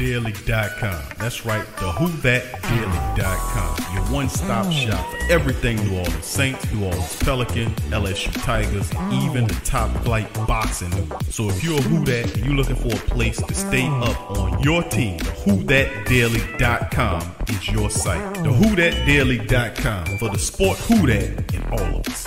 Daily.com. That's right, the WhoDatDaily.com. Your one-stop mm. shop for everything New Orleans Saints, New Orleans Pelican, LSU Tigers, mm. even the top flight boxing. So if you're a Who That and you're looking for a place to stay mm. up on your team, the WhoDatDaily.com is your site. The WhoDatDaily.com for the sport Who That in all of us.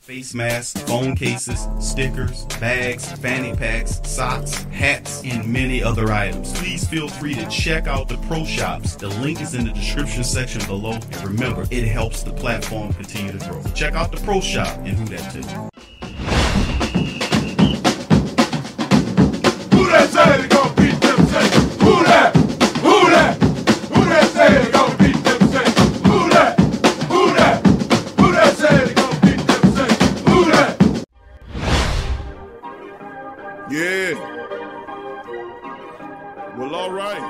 face masks, phone cases, stickers, bags, fanny packs, socks, hats, and many other items. Please feel free to check out the Pro Shops. The link is in the description section below. And remember, it helps the platform continue to grow. Check out the Pro Shop and who that too. Yeah. Well, all right.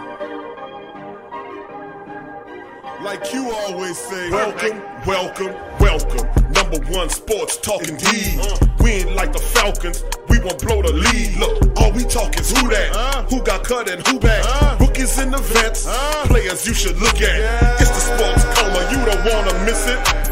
Like you always say, welcome, welcome, welcome. Number one sports talking D. We ain't like the Falcons. We won't blow the lead. Look, all we talk is who that, who got cut and who back. Rookies in the vets, players you should look at. It's the sports coma, you don't wanna miss it.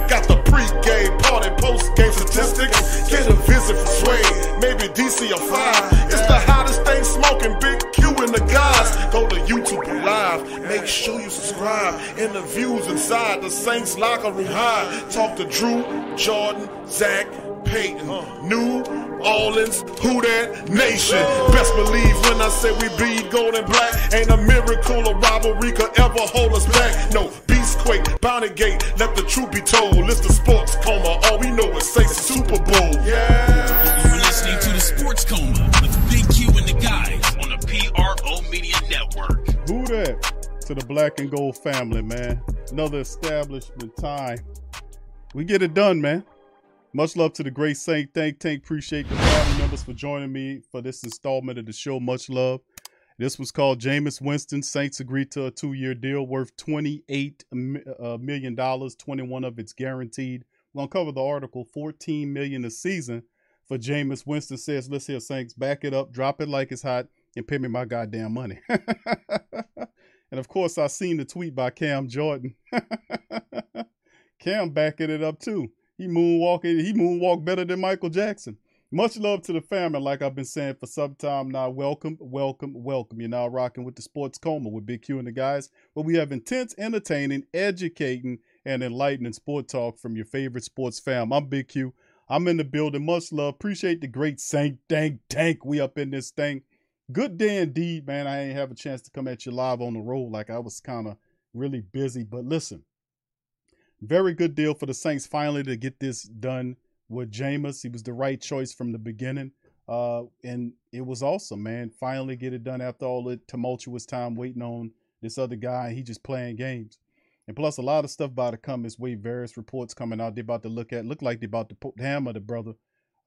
The pre-game party, post-game statistics. Get a visit from Sway, maybe DC or five. It's the hottest thing smoking, Big Q and the guys. Go to YouTube live, make sure you subscribe. Interviews inside the Saints locker room high. Talk to Drew, Jordan, Zach, Peyton, New Orleans, who that nation. Best believe when I say we bleed gold and black. Ain't a miracle or rivalry could ever hold us back. No, Beastquake, Bounty Gate, let the truth be told. It's the sports coma, all we know is say Super Bowl. Yeah. You're listening to the Sports Coma with Big Q and the guys on the PRO Media Network. Who that? To the black and gold family, man. Another establishment time. We get it done, man. Much love to the great Saint Think Tank. Appreciate the family members for joining me for this installment of the show. Much love. This was called Jameis Winston. Saints agreed to a two-year deal worth twenty-eight uh, million dollars. Twenty-one of it's guaranteed. We're gonna cover the article. Fourteen million a season for Jameis Winston. Says, "Let's hear Saints back it up, drop it like it's hot, and pay me my goddamn money." and of course, I seen the tweet by Cam Jordan. Cam backing it up too. He moonwalking. He moonwalked better than Michael Jackson. Much love to the family, like I've been saying for some time now. Welcome, welcome, welcome. You're now rocking with the Sports Coma with Big Q and the guys, where we have intense, entertaining, educating, and enlightening sport talk from your favorite sports fam. I'm Big Q. I'm in the building. Much love. Appreciate the great Saint Dank Tank. We up in this thing. Good day indeed, man. I ain't have a chance to come at you live on the road. Like I was kind of really busy. But listen, very good deal for the Saints finally to get this done with Jameis. He was the right choice from the beginning. Uh, and it was awesome, man. Finally get it done after all the tumultuous time waiting on this other guy. He just playing games. And plus a lot of stuff about to come his way. Various reports coming out. They're about to look at look like they're about to put hammer the brother.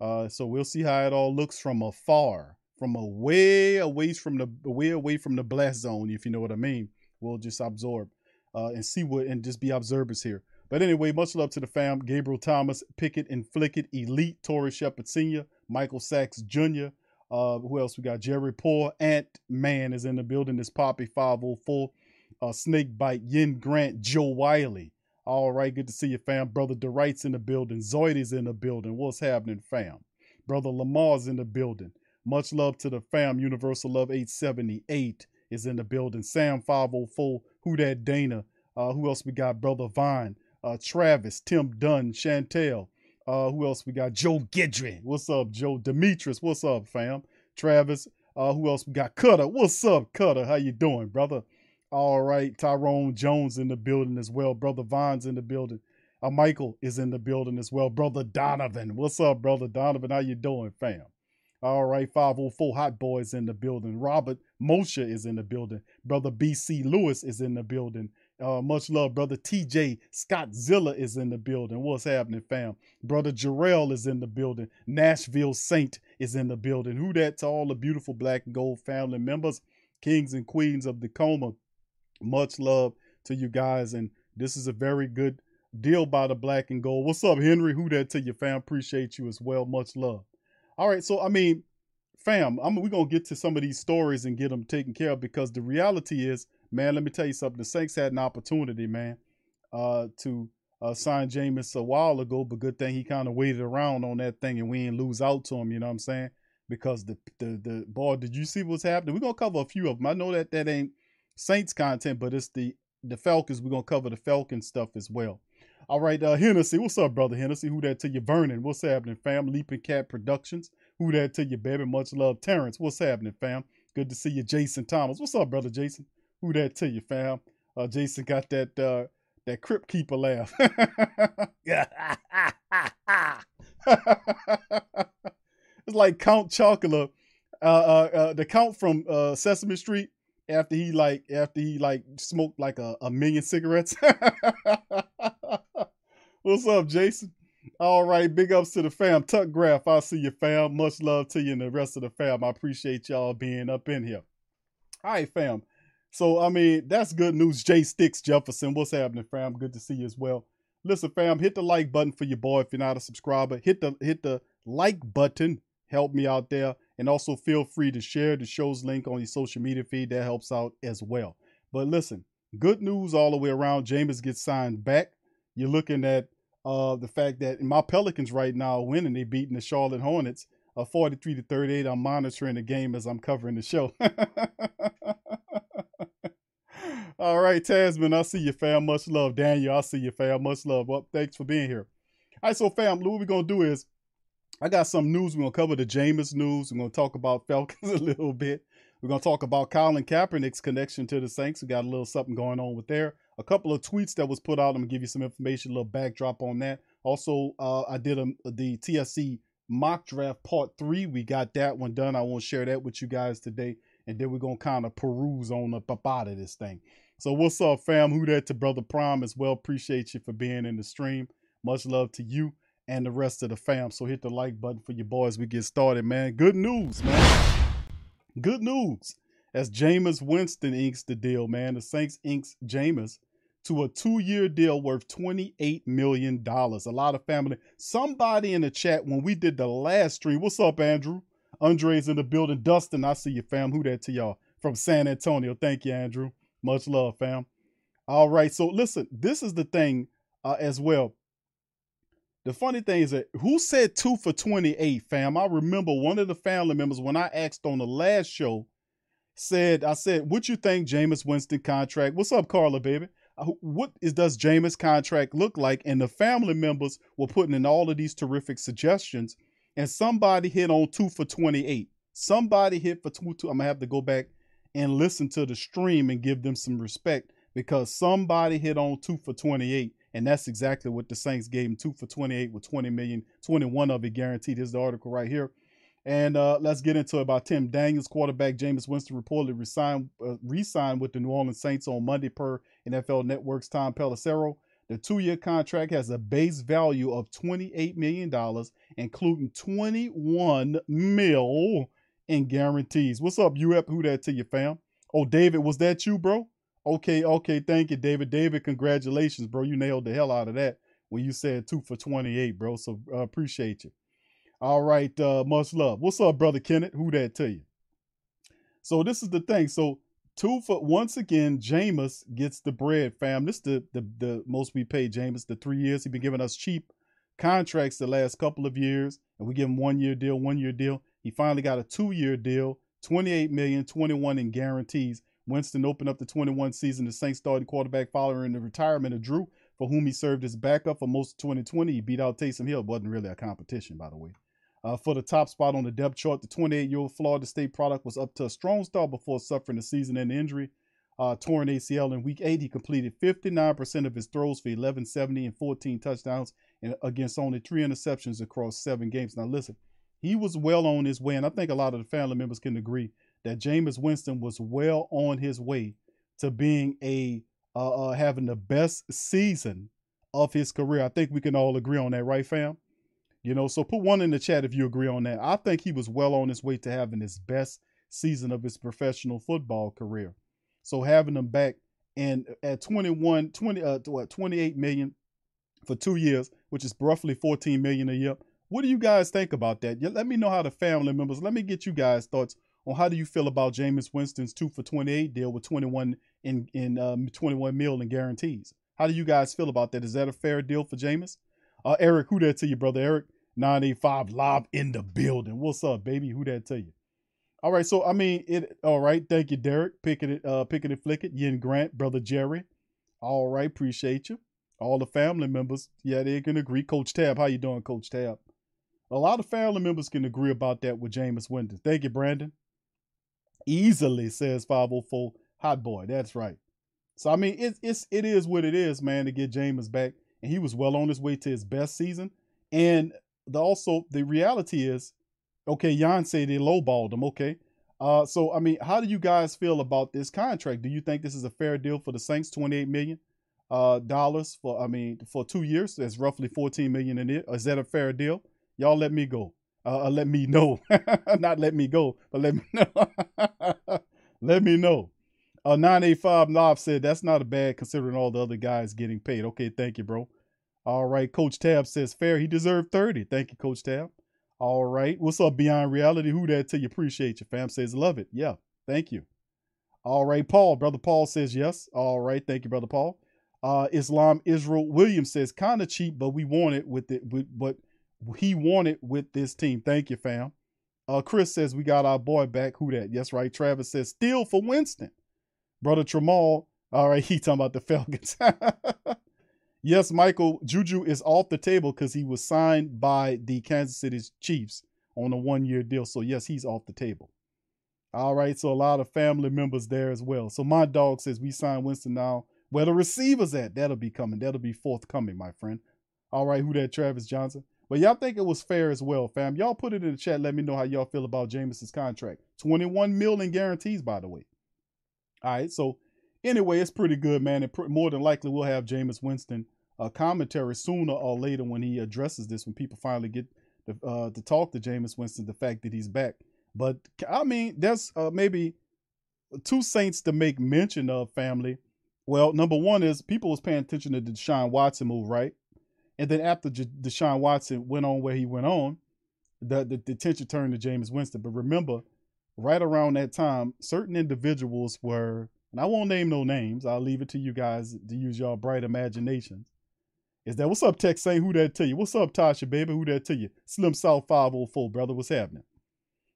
Uh, so we'll see how it all looks from afar. From away away from the way away from the blast zone, if you know what I mean. We'll just absorb uh, and see what and just be observers here. But anyway, much love to the fam. Gabriel Thomas, Pickett and Flickett, Elite, Torrey Shepard Sr., Michael Sachs Jr. Uh, who else we got? Jerry Poor, Ant Man is in the building. This Poppy 504. Uh, Snake Bite, Yin Grant, Joe Wiley. All right, good to see you, fam. Brother DeWright's in the building. Zoidy's in the building. What's happening, fam? Brother Lamar's in the building. Much love to the fam. Universal Love 878 is in the building. Sam 504, who that Dana? Uh, who else we got? Brother Vine, uh, Travis, Tim Dunn, Chantel. Uh, who else we got? Joe Gidry. What's up, Joe? Demetrius, what's up, fam? Travis. Uh, who else we got? Cutter. What's up, Cutter? How you doing, brother? All right, Tyrone Jones in the building as well. Brother Vine's in the building. Uh, Michael is in the building as well. Brother Donovan. What's up, brother Donovan? How you doing, fam? All right, 504 Hot Boys in the building. Robert Moshe is in the building. Brother BC Lewis is in the building. Uh, much love, brother TJ Scott Zilla is in the building. What's happening, fam? Brother Jarrell is in the building. Nashville Saint is in the building. Who that to all the beautiful black and gold family members, kings and queens of Tacoma. Much love to you guys, and this is a very good deal by the black and gold. What's up, Henry? Who that to you, fam? Appreciate you as well. Much love. All right, so I mean, fam, I'm we're gonna get to some of these stories and get them taken care of because the reality is, man, let me tell you something. The Saints had an opportunity, man, uh, to uh, sign Jameis a while ago, but good thing he kind of waited around on that thing and we didn't lose out to him. You know what I'm saying? Because the the the boy, did you see what's happening? We're gonna cover a few of them. I know that that ain't Saints content, but it's the the Falcons. We're gonna cover the Falcon stuff as well. All right, uh, Hennessy, what's up, brother Hennessy? Who that to you, Vernon? What's happening, fam? Leaping Cat Productions. Who that to you, baby? Much love, Terrence. What's happening, fam? Good to see you, Jason Thomas. What's up, brother Jason? Who that to you, fam? Uh, Jason got that uh, that Crypt Keeper laugh. it's like Count Chocula, uh, uh, uh, the Count from uh, Sesame Street after he like after he like smoked like a, a million cigarettes. What's up, Jason? All right, big ups to the fam. Tuck Graph, I see you, fam. Much love to you and the rest of the fam. I appreciate y'all being up in here. All right, fam. So, I mean, that's good news. Jay Sticks Jefferson, what's happening, fam? Good to see you as well. Listen, fam, hit the like button for your boy if you're not a subscriber. Hit the hit the like button. Help me out there. And also feel free to share the show's link on your social media feed. That helps out as well. But listen, good news all the way around. Jameis gets signed back. You're looking at uh, the fact that my Pelicans right now are winning. They beating the Charlotte Hornets uh, 43 to 38. I'm monitoring the game as I'm covering the show. All right, Tasman, I see you, fam. Much love. Daniel, I see you, fam. Much love. Well, thanks for being here. All right, so fam, what we're gonna do is I got some news. We're gonna cover the Jameis news. We're gonna talk about Falcons a little bit. We're gonna talk about Colin Kaepernick's connection to the Saints. We got a little something going on with there. A couple of tweets that was put out. I'm gonna give you some information, a little backdrop on that. Also, uh, I did a, the TSC mock draft part three. We got that one done. I want to share that with you guys today, and then we're gonna kind of peruse on up, up out of this thing. So what's up, fam? Who that to brother Prime as well? Appreciate you for being in the stream. Much love to you and the rest of the fam. So hit the like button for your boys. We get started, man. Good news, man. Good news. As Jameis Winston inks the deal, man. The Saints inks Jameis to a two-year deal worth $28 million. A lot of family. Somebody in the chat when we did the last stream. What's up, Andrew? Andre's in the building. Dustin, I see you, fam. Who that to y'all? From San Antonio. Thank you, Andrew. Much love, fam. All right. So listen, this is the thing uh, as well. The funny thing is that who said two for 28, fam? I remember one of the family members when I asked on the last show said, I said, what you think Jameis Winston contract? What's up, Carla, baby? Uh, what is does Jameis contract look like? And the family members were putting in all of these terrific suggestions, and somebody hit on two for 28. Somebody hit for two, two. I'm gonna have to go back and listen to the stream and give them some respect because somebody hit on two for 28 and that's exactly what the Saints gave him two for 28 with 20 million, 21 of it guaranteed. Here's the article right here. And uh, let's get into it about Tim Daniels. Quarterback Jameis Winston reportedly resigned, uh, re-signed with the New Orleans Saints on Monday per NFL Network's Tom Pelissero. The two-year contract has a base value of $28 million, including 21 mil in guarantees. What's up, UEP? Who that to you, fam? Oh, David, was that you, bro? Okay, okay, thank you, David. David, congratulations, bro. You nailed the hell out of that when you said two for 28, bro. So uh, appreciate you. All right, uh, much love. What's up, brother Kenneth? Who that to you? So this is the thing. So two for once again, Jameis gets the bread, fam. This is the the, the most we paid Jameis the three years. He's been giving us cheap contracts the last couple of years, and we give him one year deal, one year deal. He finally got a two year deal, 28 million, 21 in guarantees Winston opened up the 21 season. The Saints starting quarterback following the retirement of Drew, for whom he served as backup for most of 2020. He beat out Taysom Hill. It wasn't really a competition, by the way. Uh, for the top spot on the depth chart, the 28-year-old Florida State product was up to a strong start before suffering a season-ending injury. Uh, torn ACL in Week 8, he completed 59% of his throws for 1170 and 14 touchdowns and against only three interceptions across seven games. Now, listen, he was well on his way, and I think a lot of the family members can agree that Jameis Winston was well on his way to being a uh, uh, having the best season of his career. I think we can all agree on that, right, fam? You know, so put one in the chat if you agree on that. I think he was well on his way to having his best season of his professional football career. So having him back and at 21, 20, uh, what, 28 million for two years, which is roughly 14 million a year. What do you guys think about that? Let me know how the family members. Let me get you guys thoughts on how do you feel about Jameis Winston's two for 28 deal with 21 in in um, 21 mil in guarantees. How do you guys feel about that? Is that a fair deal for Jameis? Uh, Eric, who that to you, brother? Eric, 985 live in the building. What's up, baby? Who that to you? All right, so I mean it. All right, thank you, Derek. Picking it, uh, picking it, flick it. Yin Grant, brother Jerry. All right, appreciate you. All the family members, yeah, they can agree. Coach Tab, how you doing, Coach Tab? A lot of family members can agree about that with Jameis Winston. Thank you, Brandon. Easily says 504 Hot Boy. That's right. So I mean, it's it's it is what it is, man. To get Jameis back, and he was well on his way to his best season. And the also the reality is Okay, Jan say they lowballed him. Okay. Uh, so I mean, how do you guys feel about this contract? Do you think this is a fair deal for the Saints? Twenty-eight million uh, dollars for I mean for two years. That's roughly fourteen million in it. Is that a fair deal? Y'all let me go. Uh, uh let me know. Not let me go, but let me know. let me know. Uh, 985 Knob said that's not a bad considering all the other guys getting paid. Okay, thank you, bro. All right, Coach Tab says fair. He deserved 30. Thank you, Coach Tab. All right. What's up, Beyond Reality? Who that to you? Appreciate you. Fam says love it. Yeah. Thank you. All right, Paul. Brother Paul says yes. All right. Thank you, Brother Paul. Uh, Islam Israel Williams says kind of cheap, but we want it with it. But he wanted with this team. Thank you, fam. Uh, Chris says we got our boy back. Who that? Yes, right. Travis says still for Winston. Brother Tramal. All right, he talking about the Falcons. Yes, Michael Juju is off the table because he was signed by the Kansas City Chiefs on a one year deal. So, yes, he's off the table. All right. So, a lot of family members there as well. So, my dog says we signed Winston now. Where the receivers at? That'll be coming. That'll be forthcoming, my friend. All right. Who that? Travis Johnson. But y'all think it was fair as well, fam. Y'all put it in the chat. Let me know how y'all feel about Jameis's contract. 21 million guarantees, by the way. All right. So, anyway, it's pretty good, man. And more than likely, we'll have Jameis Winston uh, commentary sooner or later when he addresses this, when people finally get to, uh, to talk to Jameis Winston, the fact that he's back. But I mean, there's uh, maybe two Saints to make mention of, family. Well, number one is people was paying attention to the Deshaun Watson move, right? And then after J- Deshaun Watson went on where he went on, the, the, the attention turned to Jameis Winston. But remember, right around that time, certain individuals were, and I won't name no names, I'll leave it to you guys to use your bright imaginations, is that what's up, Tech saying who that to you? What's up, Tasha, baby? Who that to you? Slim South 504, brother. What's happening?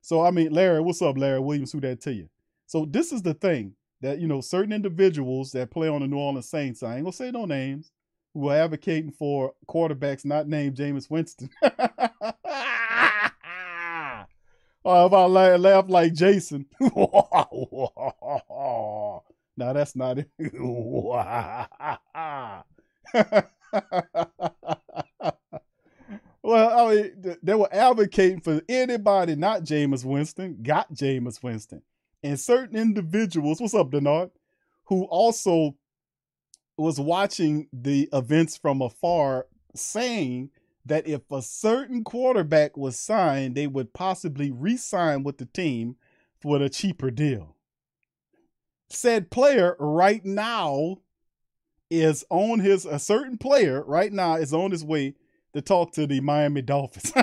So I mean, Larry, what's up, Larry Williams? Who that to you? So this is the thing that you know, certain individuals that play on the New Orleans Saints, I ain't gonna say no names, who are advocating for quarterbacks not named Jameis Winston. oh, if I laugh, laugh like Jason. no, that's not it. well, I mean, they were advocating for anybody, not Jameis Winston, got Jameis Winston. And certain individuals, what's up, Denard, who also was watching the events from afar, saying that if a certain quarterback was signed, they would possibly re sign with the team for a cheaper deal. Said player right now is on his a certain player right now is on his way to talk to the Miami Dolphins.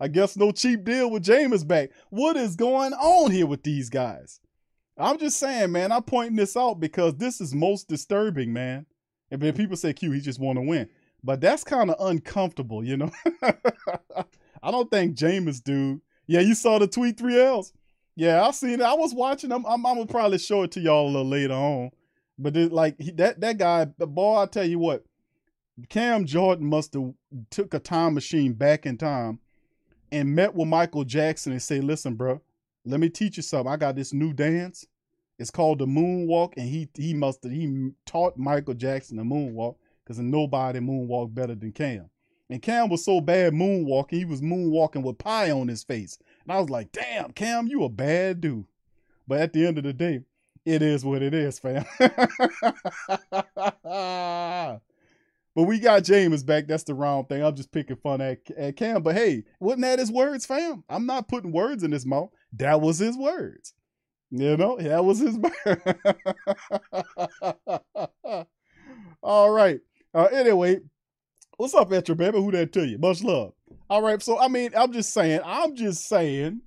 I guess no cheap deal with Jameis back. What is going on here with these guys? I'm just saying, man, I'm pointing this out because this is most disturbing, man. And then people say, Q, he just want to win. But that's kind of uncomfortable, you know? I don't think Jameis, dude. Yeah, you saw the tweet three L's. Yeah, I seen it. I was watching. I'm, I'm, I'm gonna probably show it to y'all a little later on. But it, like he, that that guy, the boy, I tell you what, Cam Jordan must have took a time machine back in time and met with Michael Jackson and say, "Listen, bro, let me teach you something. I got this new dance. It's called the moonwalk, and he he must he taught Michael Jackson the moonwalk because nobody moonwalked better than Cam. And Cam was so bad moonwalking, he was moonwalking with pie on his face. And I was like, damn, Cam, you a bad dude. But at the end of the day, it is what it is, fam. but we got James back. That's the wrong thing. I'm just picking fun at, at Cam. But hey, wasn't that his words, fam? I'm not putting words in his mouth. That was his words. You know, that was his All right. Uh, anyway, what's up, Etro baby? Who that to you? Much love. All right. So I mean, I'm just saying. I'm just saying.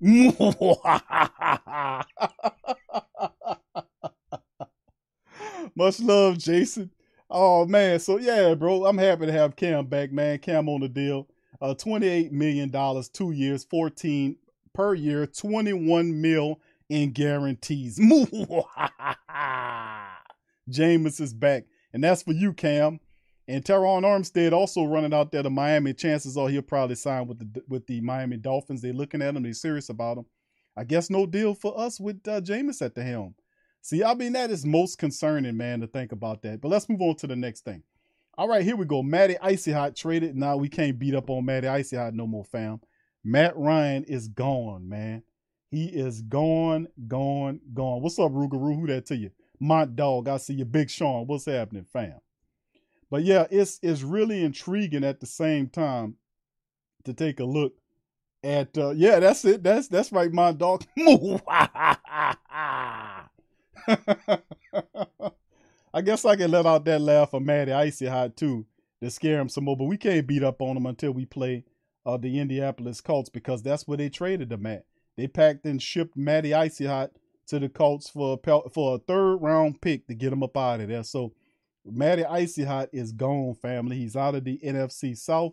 Much love, Jason. Oh man. So yeah, bro. I'm happy to have Cam back, man. Cam on the deal. Uh, 28 million dollars, two years, 14 per year, 21 mil in guarantees. Jameis is back. And that's for you, Cam. And Terron Armstead also running out there to Miami. Chances are he'll probably sign with the with the Miami Dolphins. They're looking at him. They're serious about him. I guess no deal for us with uh, Jameis at the helm. See, I mean that is most concerning, man, to think about that. But let's move on to the next thing. All right, here we go. Matty Icy Hot traded. Now we can't beat up on Matty Icy Hot no more, fam. Matt Ryan is gone, man. He is gone, gone, gone. What's up, Rugaroo? Who that to you? Mont Dog. I see you, Big Sean. What's happening, fam? But yeah, it's it's really intriguing at the same time to take a look at uh yeah, that's it. That's that's right, my dog. I guess I can let out that laugh of Matty Icy Hot too to scare him some more, but we can't beat up on him until we play uh, the Indianapolis Colts because that's where they traded him at. They packed and shipped Matty Icy Hot to the Colts for a, for a third round pick to get him up out of there. So Matty Icy Hot is gone, family. He's out of the NFC South.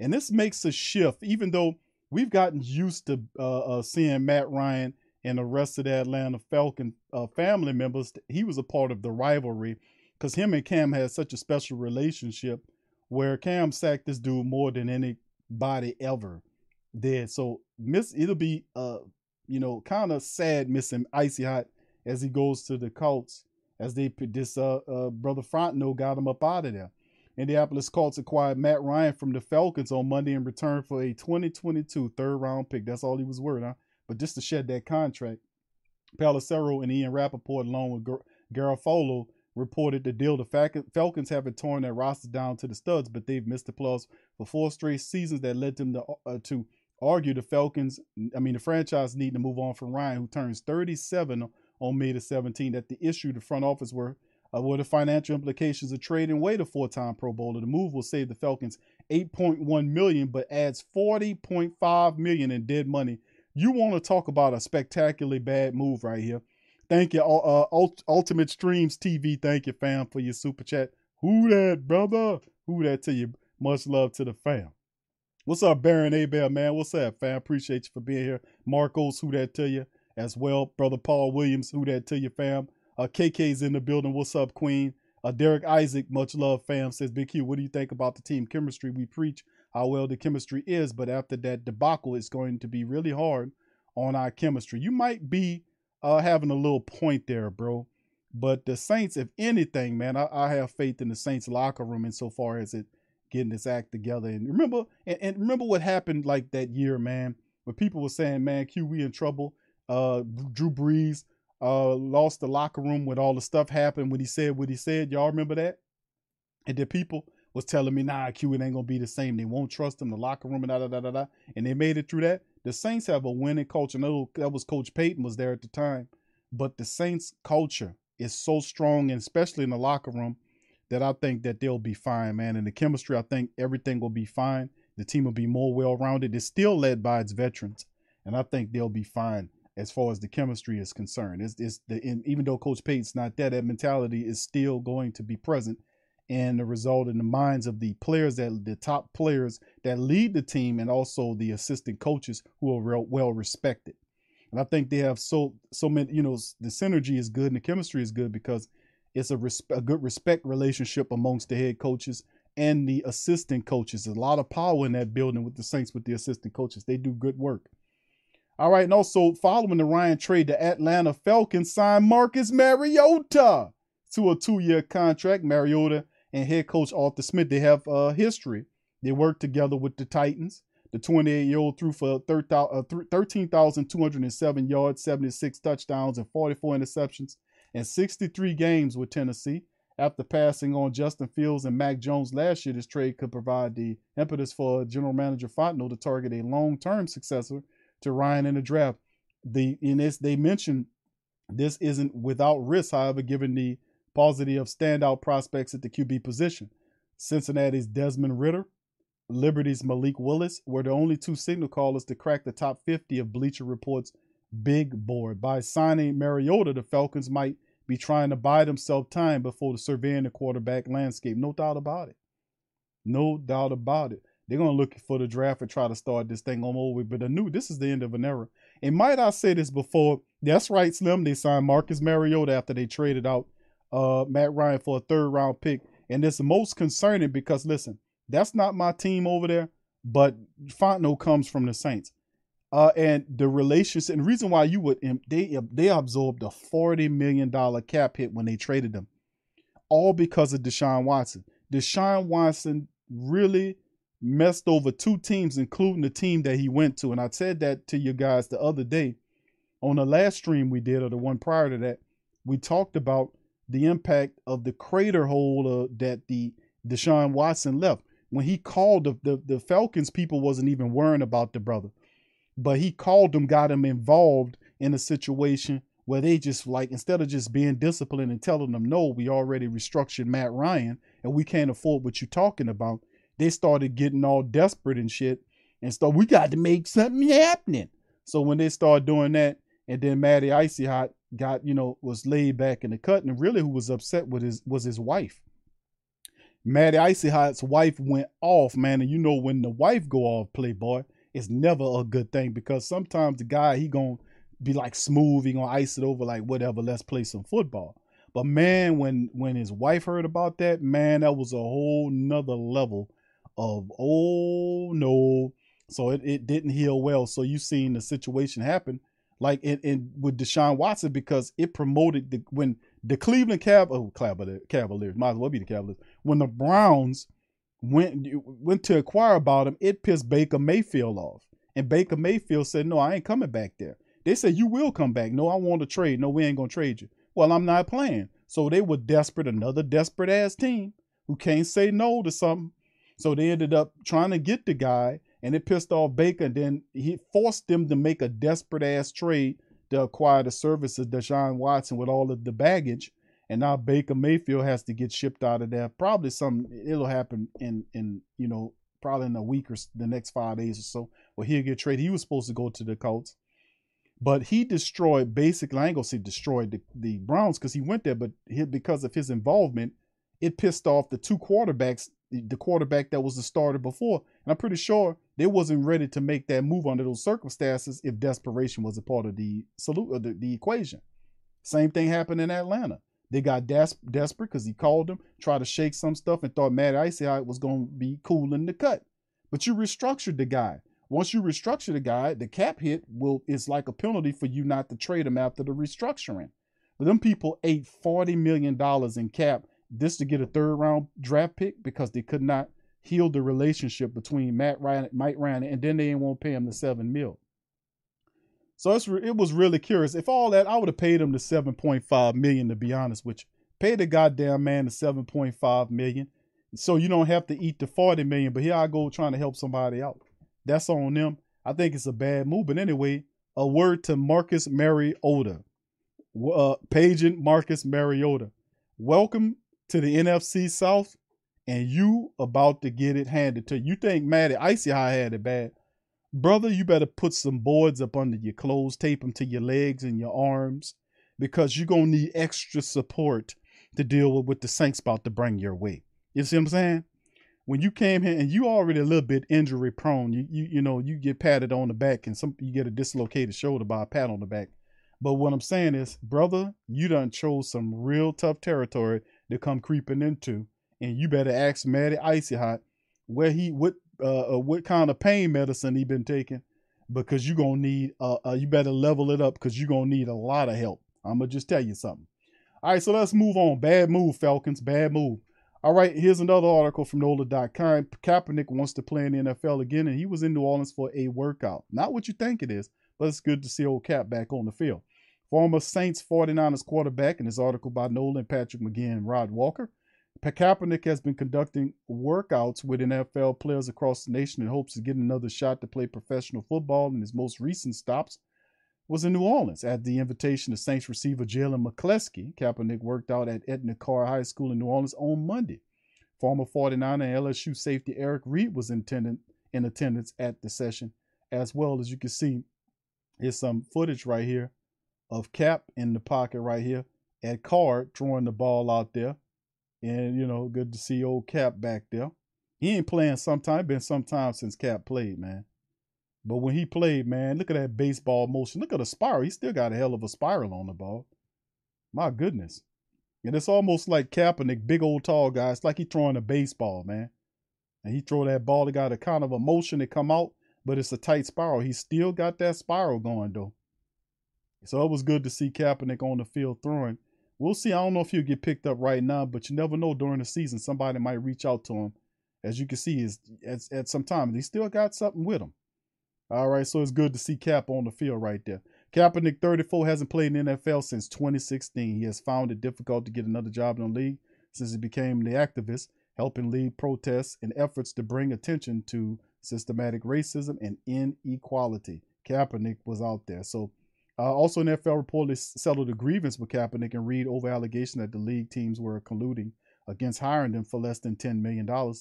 And this makes a shift, even though we've gotten used to uh, uh, seeing Matt Ryan and the rest of the Atlanta Falcon uh, family members. He was a part of the rivalry because him and Cam had such a special relationship where Cam sacked this dude more than anybody ever did. So miss it'll be uh you know kind of sad missing Icy Hot as he goes to the Colts as they this uh, uh brother Fontenot got him up out of there. Indianapolis Colts acquired Matt Ryan from the Falcons on Monday in return for a 2022 third round pick. That's all he was worth, huh? But just to shed that contract, Pelissero and Ian Rapoport, along with Gar- Garafolo, reported the deal. The Falcons haven't torn their roster down to the studs, but they've missed the playoffs for four straight seasons. That led them to uh, to argue the Falcons. I mean, the franchise need to move on from Ryan, who turns 37 on May the 17th. That the issue the front office were uh, what the financial implications of trading away the four-time Pro Bowler? The move will save the Falcons 8.1 million, but adds 40.5 million in dead money. You want to talk about a spectacularly bad move right here? Thank you, uh, Ultimate Streams TV. Thank you, fam, for your super chat. Who that, brother? Who that to you? Much love to the fam. What's up, Baron Abel, man? What's up, fam? Appreciate you for being here. Marcos, who that to you? As well, brother Paul Williams, who that to you, fam? Uh, KK's in the building. What's up, Queen? Uh, Derek Isaac, much love, fam, says Big Q. What do you think about the team chemistry? We preach how well the chemistry is, but after that debacle, it's going to be really hard on our chemistry. You might be uh, having a little point there, bro. But the Saints, if anything, man, I, I have faith in the Saints locker room insofar as it getting this act together. And remember, and, and remember what happened like that year, man, when people were saying, man, Q, we in trouble. Uh, Drew Brees uh, lost the locker room when all the stuff happened when he said what he said. Y'all remember that? And the people was telling me, nah, Q, it ain't gonna be the same. They won't trust him, the locker room, and da da da da da. And they made it through that. The Saints have a winning culture. And that was Coach Payton was there at the time. But the Saints culture is so strong, and especially in the locker room, that I think that they'll be fine, man. And the chemistry, I think everything will be fine. The team will be more well rounded. It's still led by its veterans, and I think they'll be fine as far as the chemistry is concerned. It's, it's the even though Coach Payton's not there, that mentality is still going to be present, and the result in the minds of the players that the top players that lead the team, and also the assistant coaches who are real, well respected. And I think they have so so many. You know, the synergy is good and the chemistry is good because it's a, resp- a good respect relationship amongst the head coaches and the assistant coaches. There's a lot of power in that building with the Saints with the assistant coaches. They do good work. All right, and also following the Ryan trade, the Atlanta Falcons signed Marcus Mariota to a two-year contract. Mariota and head coach Arthur Smith, they have uh, history. They worked together with the Titans. The 28-year-old threw for 13,207 yards, 76 touchdowns, and 44 interceptions in 63 games with Tennessee. After passing on Justin Fields and Mac Jones last year, this trade could provide the impetus for General Manager Fontenot to target a long-term successor to Ryan in the draft. The in this they mentioned this isn't without risk, however, given the paucity of standout prospects at the QB position. Cincinnati's Desmond Ridder, Liberty's Malik Willis were the only two signal callers to crack the top 50 of Bleacher Report's big board. By signing Mariota, the Falcons might be trying to buy themselves time before the surveying the quarterback landscape. No doubt about it. No doubt about it. They're gonna look for the draft and try to start this thing on over. But I knew this is the end of an era. And might I say this before? That's right, Slim. They signed Marcus Mariota after they traded out uh, Matt Ryan for a third round pick. And it's most concerning because listen, that's not my team over there, but Fontenot comes from the Saints. Uh, and the relationship and the reason why you would they they absorbed a forty million dollar cap hit when they traded them, all because of Deshaun Watson. Deshaun Watson really messed over two teams, including the team that he went to. And I said that to you guys the other day on the last stream we did, or the one prior to that. We talked about the impact of the crater hole uh, that the Deshaun Watson left when he called the, the, the Falcons, people wasn't even worrying about the brother. But he called them, got them involved in a situation where they just like instead of just being disciplined and telling them no, we already restructured Matt Ryan and we can't afford what you're talking about. They started getting all desperate and shit and so We got to make something happening. So when they started doing that, and then Matty Icy Hot got, you know, was laid back in the cut, and really who was upset with his was his wife. Matty Icy Hot's wife went off, man. And you know when the wife go off, Playboy, it's never a good thing because sometimes the guy he gonna be like smooth, he gonna ice it over like whatever. Let's play some football. But man, when when his wife heard about that, man, that was a whole nother level of oh no. So it, it didn't heal well. So you seen the situation happen like in, in with Deshaun Watson because it promoted the when the Cleveland Cav oh Cavaliers, Cavaliers might as well be the Cavaliers when the Browns went went to acquire about him, it pissed Baker Mayfield off, and Baker Mayfield said, "No, I ain't coming back there." They said, "You will come back." No, I want to trade. No, we ain't gonna trade you. Well, I'm not playing. So they were desperate, another desperate ass team who can't say no to something. So they ended up trying to get the guy, and it pissed off Baker. Then he forced them to make a desperate ass trade to acquire the services of Deshaun Watson with all of the baggage. And now Baker Mayfield has to get shipped out of there. Probably some it'll happen in in you know probably in a week or the next five days or so. Where he'll get traded. He was supposed to go to the Colts, but he destroyed basically. I ain't gonna say destroyed the, the Browns because he went there, but he, because of his involvement, it pissed off the two quarterbacks. The quarterback that was the starter before, and I'm pretty sure they wasn't ready to make that move under those circumstances if desperation was a part of the salute of the, the equation. Same thing happened in Atlanta. They got des- desperate because he called them, tried to shake some stuff, and thought Matt Icy was going to be cool in the cut. But you restructured the guy. Once you restructure the guy, the cap hit will is like a penalty for you not to trade him after the restructuring. But them people ate forty million dollars in cap this to get a third round draft pick because they could not heal the relationship between Matt Ryan, Mike Ryan, and then they want to pay him the seven mil. So it was really curious. If all that, I would have paid him the seven point five million. To be honest with you, pay the goddamn man the seven point five million, so you don't have to eat the forty million. But here I go trying to help somebody out. That's on them. I think it's a bad move. But anyway, a word to Marcus Mariota, uh, paging Marcus Mariota. Welcome to the NFC South, and you about to get it handed to you. You think Matty Icy High had it bad? Brother, you better put some boards up under your clothes, tape them to your legs and your arms, because you're gonna need extra support to deal with what the Saints about to bring your way. You see what I'm saying? When you came here and you already a little bit injury prone, you you you know you get patted on the back and some you get a dislocated shoulder by a pat on the back. But what I'm saying is, brother, you done chose some real tough territory to come creeping into, and you better ask Matty Icy Hot where he what uh, uh, what kind of pain medicine he been taking because you're gonna need uh, uh you better level it up because you're gonna need a lot of help. I'm gonna just tell you something. All right, so let's move on. Bad move, Falcons. Bad move. All right, here's another article from NOLA.com. Kaepernick wants to play in the NFL again, and he was in New Orleans for a workout. Not what you think it is, but it's good to see old Cap back on the field. Former Saints 49ers quarterback in his article by Nolan Patrick McGinn, and Rod Walker Kaepernick has been conducting workouts with NFL players across the nation in hopes of getting another shot to play professional football. And his most recent stops was in New Orleans at the invitation of Saints receiver Jalen McCleskey. Kaepernick worked out at Edna Karr High School in New Orleans on Monday. Former 49er and LSU safety Eric Reid was in attendance at the session, as well as you can see, here's some footage right here of Cap in the pocket right here at Card throwing the ball out there. And, you know, good to see old Cap back there. He ain't playing sometime. Been some time since Cap played, man. But when he played, man, look at that baseball motion. Look at the spiral. He still got a hell of a spiral on the ball. My goodness. And it's almost like Kaepernick, big old tall guy. It's like he throwing a baseball, man. And he throw that ball. It got a kind of a motion to come out, but it's a tight spiral. He still got that spiral going though. So it was good to see Kaepernick on the field throwing we'll see. I don't know if he'll get picked up right now, but you never know during the season. Somebody might reach out to him. As you can see, is at, at some time he still got something with him. All right, so it's good to see Cap on the field right there. Kaepernick, 34, hasn't played in the NFL since 2016. He has found it difficult to get another job in the league since he became the activist, helping lead protests and efforts to bring attention to systematic racism and inequality. Kaepernick was out there. So uh, also, NFL reportedly settled a grievance with Kaepernick and Reid over allegation that the league teams were colluding against hiring them for less than $10 million. Uh,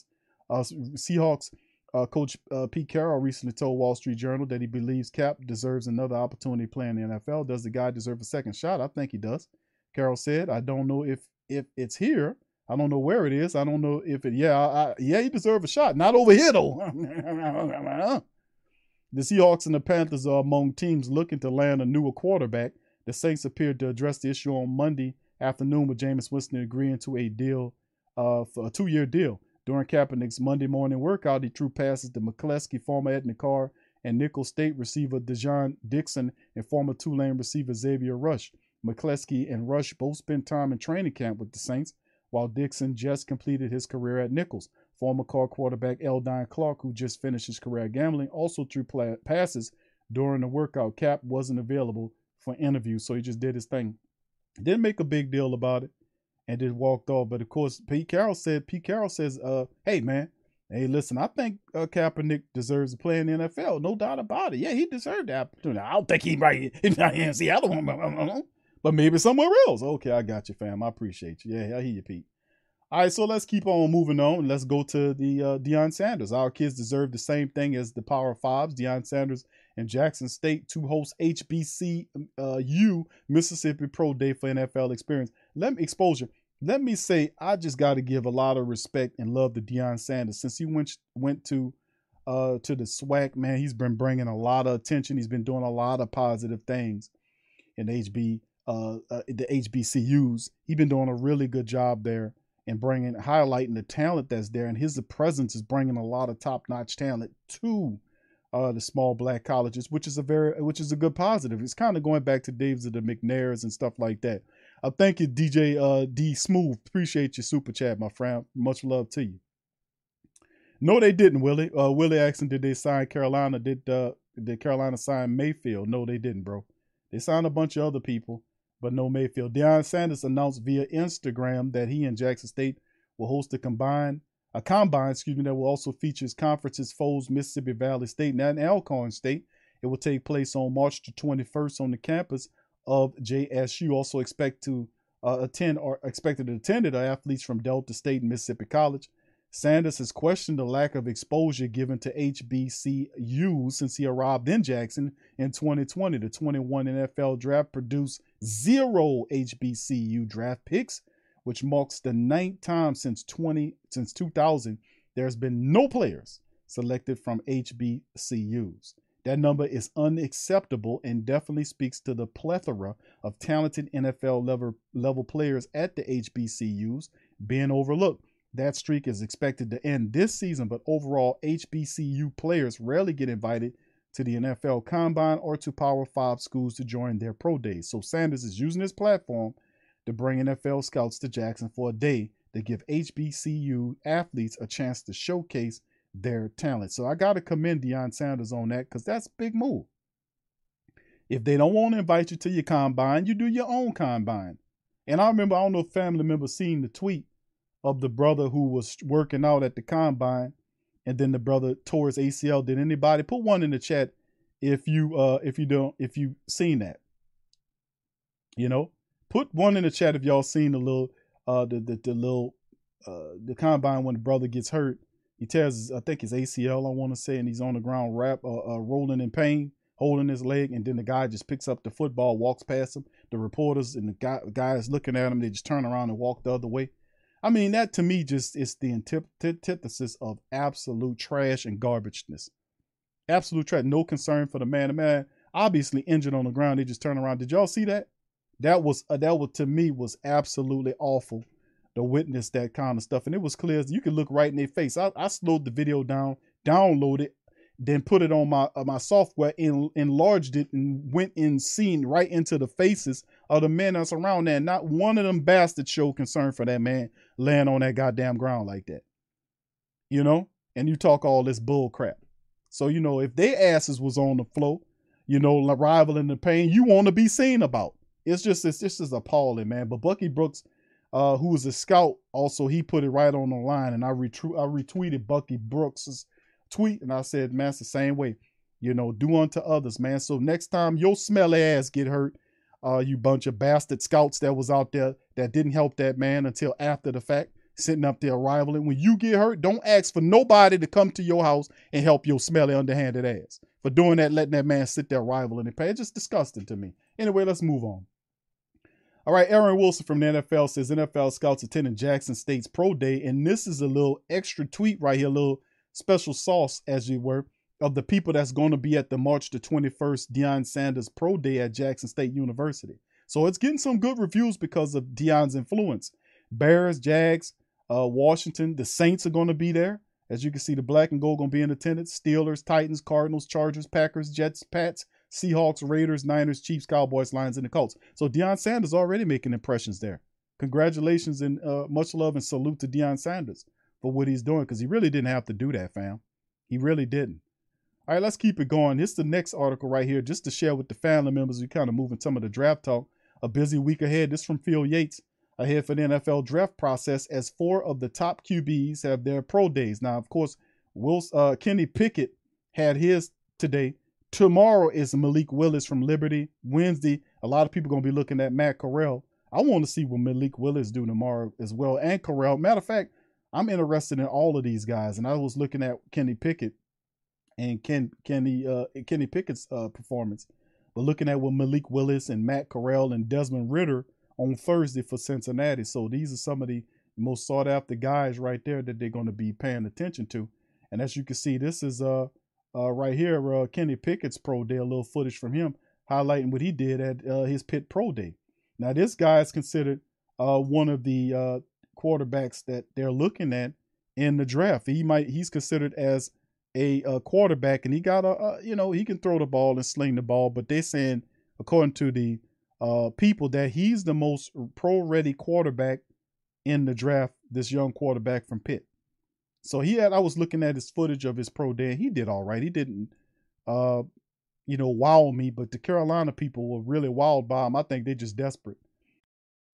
Seahawks uh, coach uh, Pete Carroll recently told Wall Street Journal that he believes Cap deserves another opportunity playing in the NFL. Does the guy deserve a second shot? I think he does. Carroll said, "I don't know if if it's here. I don't know where it is. I don't know if it. Yeah, I, yeah, he deserves a shot. Not over here though." The Seahawks and the Panthers are among teams looking to land a newer quarterback. The Saints appeared to address the issue on Monday afternoon with Jameis Winston agreeing to a deal uh, for a two-year deal. During Kaepernick's Monday morning workout, he threw passes to McCleskey, former Edna Karr, and Nicholls State receiver Dejon Dixon and former Tulane receiver Xavier Rush. McCleskey and Rush both spent time in training camp with the Saints, while Dixon just completed his career at Nicholls. Former Karr quarterback Eldon Clark, who just finished his career Grambling, also threw passes during the workout. Cap wasn't available for interviews, so he just did his thing. Didn't make a big deal about it and just walked off. But of course, Pete Carroll said, Pete Carroll says, uh, hey, man, hey, listen, I think uh, Kaepernick deserves to play in the NFL. No doubt about it. Yeah, he deserved the opportunity. I don't think he right he's not in Seattle, but maybe somewhere else. Okay, I got you, fam. I appreciate you. Yeah, I hear you, Pete. All right, so let's keep on moving on. Let's go to the uh, Deion Sanders. Our kids deserve the same thing as the Power Fives. Deion Sanders and Jackson State to host HBCU uh, Mississippi Pro Day for NFL experience. Let me exposure. Let me say, I just got to give a lot of respect and love to Deion Sanders since he went went to uh, to the SWAC. Man, he's been bringing a lot of attention. He's been doing a lot of positive things in HB uh, uh, the HBCUs. He's been doing a really good job there and bringing highlighting the talent that's there and his presence is bringing a lot of top-notch talent to uh, the small black colleges, which is a very which is a good positive. It's kind of going back to Dave's of the McNairs and stuff like that. Uh, thank you, DJ uh, D Smooth. Appreciate your super chat, my friend. Much love to you. No, they didn't, Willie. Uh, Willie asked did they sign Carolina? Did uh, did Carolina sign Mayfield? No, they didn't, bro. They signed a bunch of other people, but no Mayfield. Deion Sanders announced via Instagram that he and Jackson State will host a combined a combine, excuse me, that will also feature conferences foes Mississippi Valley State and Alcorn State. It will take place on March the 21st on the campus of JSU. Also expect to uh, attend or expected to attend it are athletes from Delta State and Mississippi College. Sanders has questioned the lack of exposure given to HBCU since he arrived in Jackson in 2020. The 21 NFL draft produced zero HBCU draft picks, which marks the ninth time since 20 since 2000 there's been no players selected from HBCUs. That number is unacceptable and definitely speaks to the plethora of talented NFL level, level players at the HBCUs being overlooked. That streak is expected to end this season, but overall, HBCU players rarely get invited to the NFL Combine or to Power 5 schools to join their pro days. So Sanders is using his platform to bring NFL scouts to Jackson for a day to give HBCU athletes a chance to showcase their talent. So I got to commend Deion Sanders on that because that's a big move. If they don't want to invite you to your combine, you do your own combine. And I remember, I don't know if family members seen the tweet of the brother who was working out at the combine, and then the brother tore his ACL. Did anybody put one in the chat if you uh if you don't if you seen that? You know, put one in the chat if y'all seen the little uh the the, the little uh the combine when the brother gets hurt. He tears I think his ACL I want to say, and he's on the ground rap uh, uh rolling in pain holding his leg, and then the guy just picks up the football, walks past him. The reporters and the guy, guys looking at him, they just turn around and walk the other way. I mean, that to me just is the antithesis of absolute trash and garbageness. Absolute trash. No concern for the man. The man obviously injured on the ground. They just turn around. Did y'all see that? That was uh, that was to me was absolutely awful to witness that kind of stuff. And it was clear you could look right in their face. I, I slowed the video down, downloaded then put it on my uh, my software, en- enlarged it, and went and seen right into the faces of the men that's around there. Not one of them bastards showed concern for that man laying on that goddamn ground like that. You know, and you talk all this bull crap. So you know, if their asses was on the floor, you know, rivaling the pain, you want to be seen about. It's just it's just is appalling, man. But Bucky Brooks, uh, who was a scout, also he put it right on the line, and I retweet I retweeted Bucky Brooks's tweet, and I said, man, it's the same way. You know, do unto others, man. So next time your smelly ass get hurt, uh, you bunch of bastard scouts that was out there that didn't help that man until after the fact, sitting up there rivaling. When you get hurt, don't ask for nobody to come to your house and help your smelly underhanded ass. For doing that, letting that man sit there rivaling and pay. It's just disgusting to me. Anyway, let's move on. All right, Aaron Wilson from the NFL says NFL scouts attending Jackson State's pro day, and this is a little extra tweet right here, a little special sauce, as you were, of the people that's going to be at the March the 21st Deion Sanders Pro Day at Jackson State University. So it's getting some good reviews because of Deion's influence. Bears, Jags, uh, Washington, the Saints are going to be there. As you can see, the black and gold going to be in attendance. Steelers, Titans, Cardinals, Chargers, Packers, Jets, Pats, Seahawks, Raiders, Niners, Chiefs, Cowboys, Lions, and the Colts. So Deion Sanders already making impressions there. Congratulations and uh, much love and salute to Deion Sanders for what he's doing because he really didn't have to do that, fam. He really didn't. All right, let's keep it going. Here's the next article right here, just to share with the family members. We kind of moving some of the draft talk. A busy week ahead. This from Phil Yates ahead for the NFL draft process as four of the top QBs have their pro days. Now, of course, Will uh, Kenny Pickett had his today. Tomorrow is Malik Willis from Liberty. Wednesday, a lot of people going to be looking at Matt Corral. I want to see what Malik Willis do tomorrow as well, and Corral. Matter of fact, I'm interested in all of these guys, and I was looking at Kenny Pickett and Ken Kenny uh, Kenny Pickett's uh, performance, but looking at what Malik Willis and Matt Corral and Desmond Ridder on Thursday for Cincinnati. So these are some of the most sought after guys right there that they're going to be paying attention to. And as you can see, this is uh, uh right here uh, Kenny Pickett's pro day, a little footage from him highlighting what he did at uh, his pit Pro Day. Now this guy is considered uh, one of the uh, quarterbacks that they're looking at in the draft. He might he's considered as a, a quarterback, and he got a, a, you know he can throw the ball and sling the ball, but they're saying according to the uh, people that he's the most pro ready quarterback in the draft. This young quarterback from Pitt. So he had. I was looking at his footage of his pro day. He did all right. He didn't, uh, you know, wow me. But the Carolina people were really wild by him. I think they're just desperate.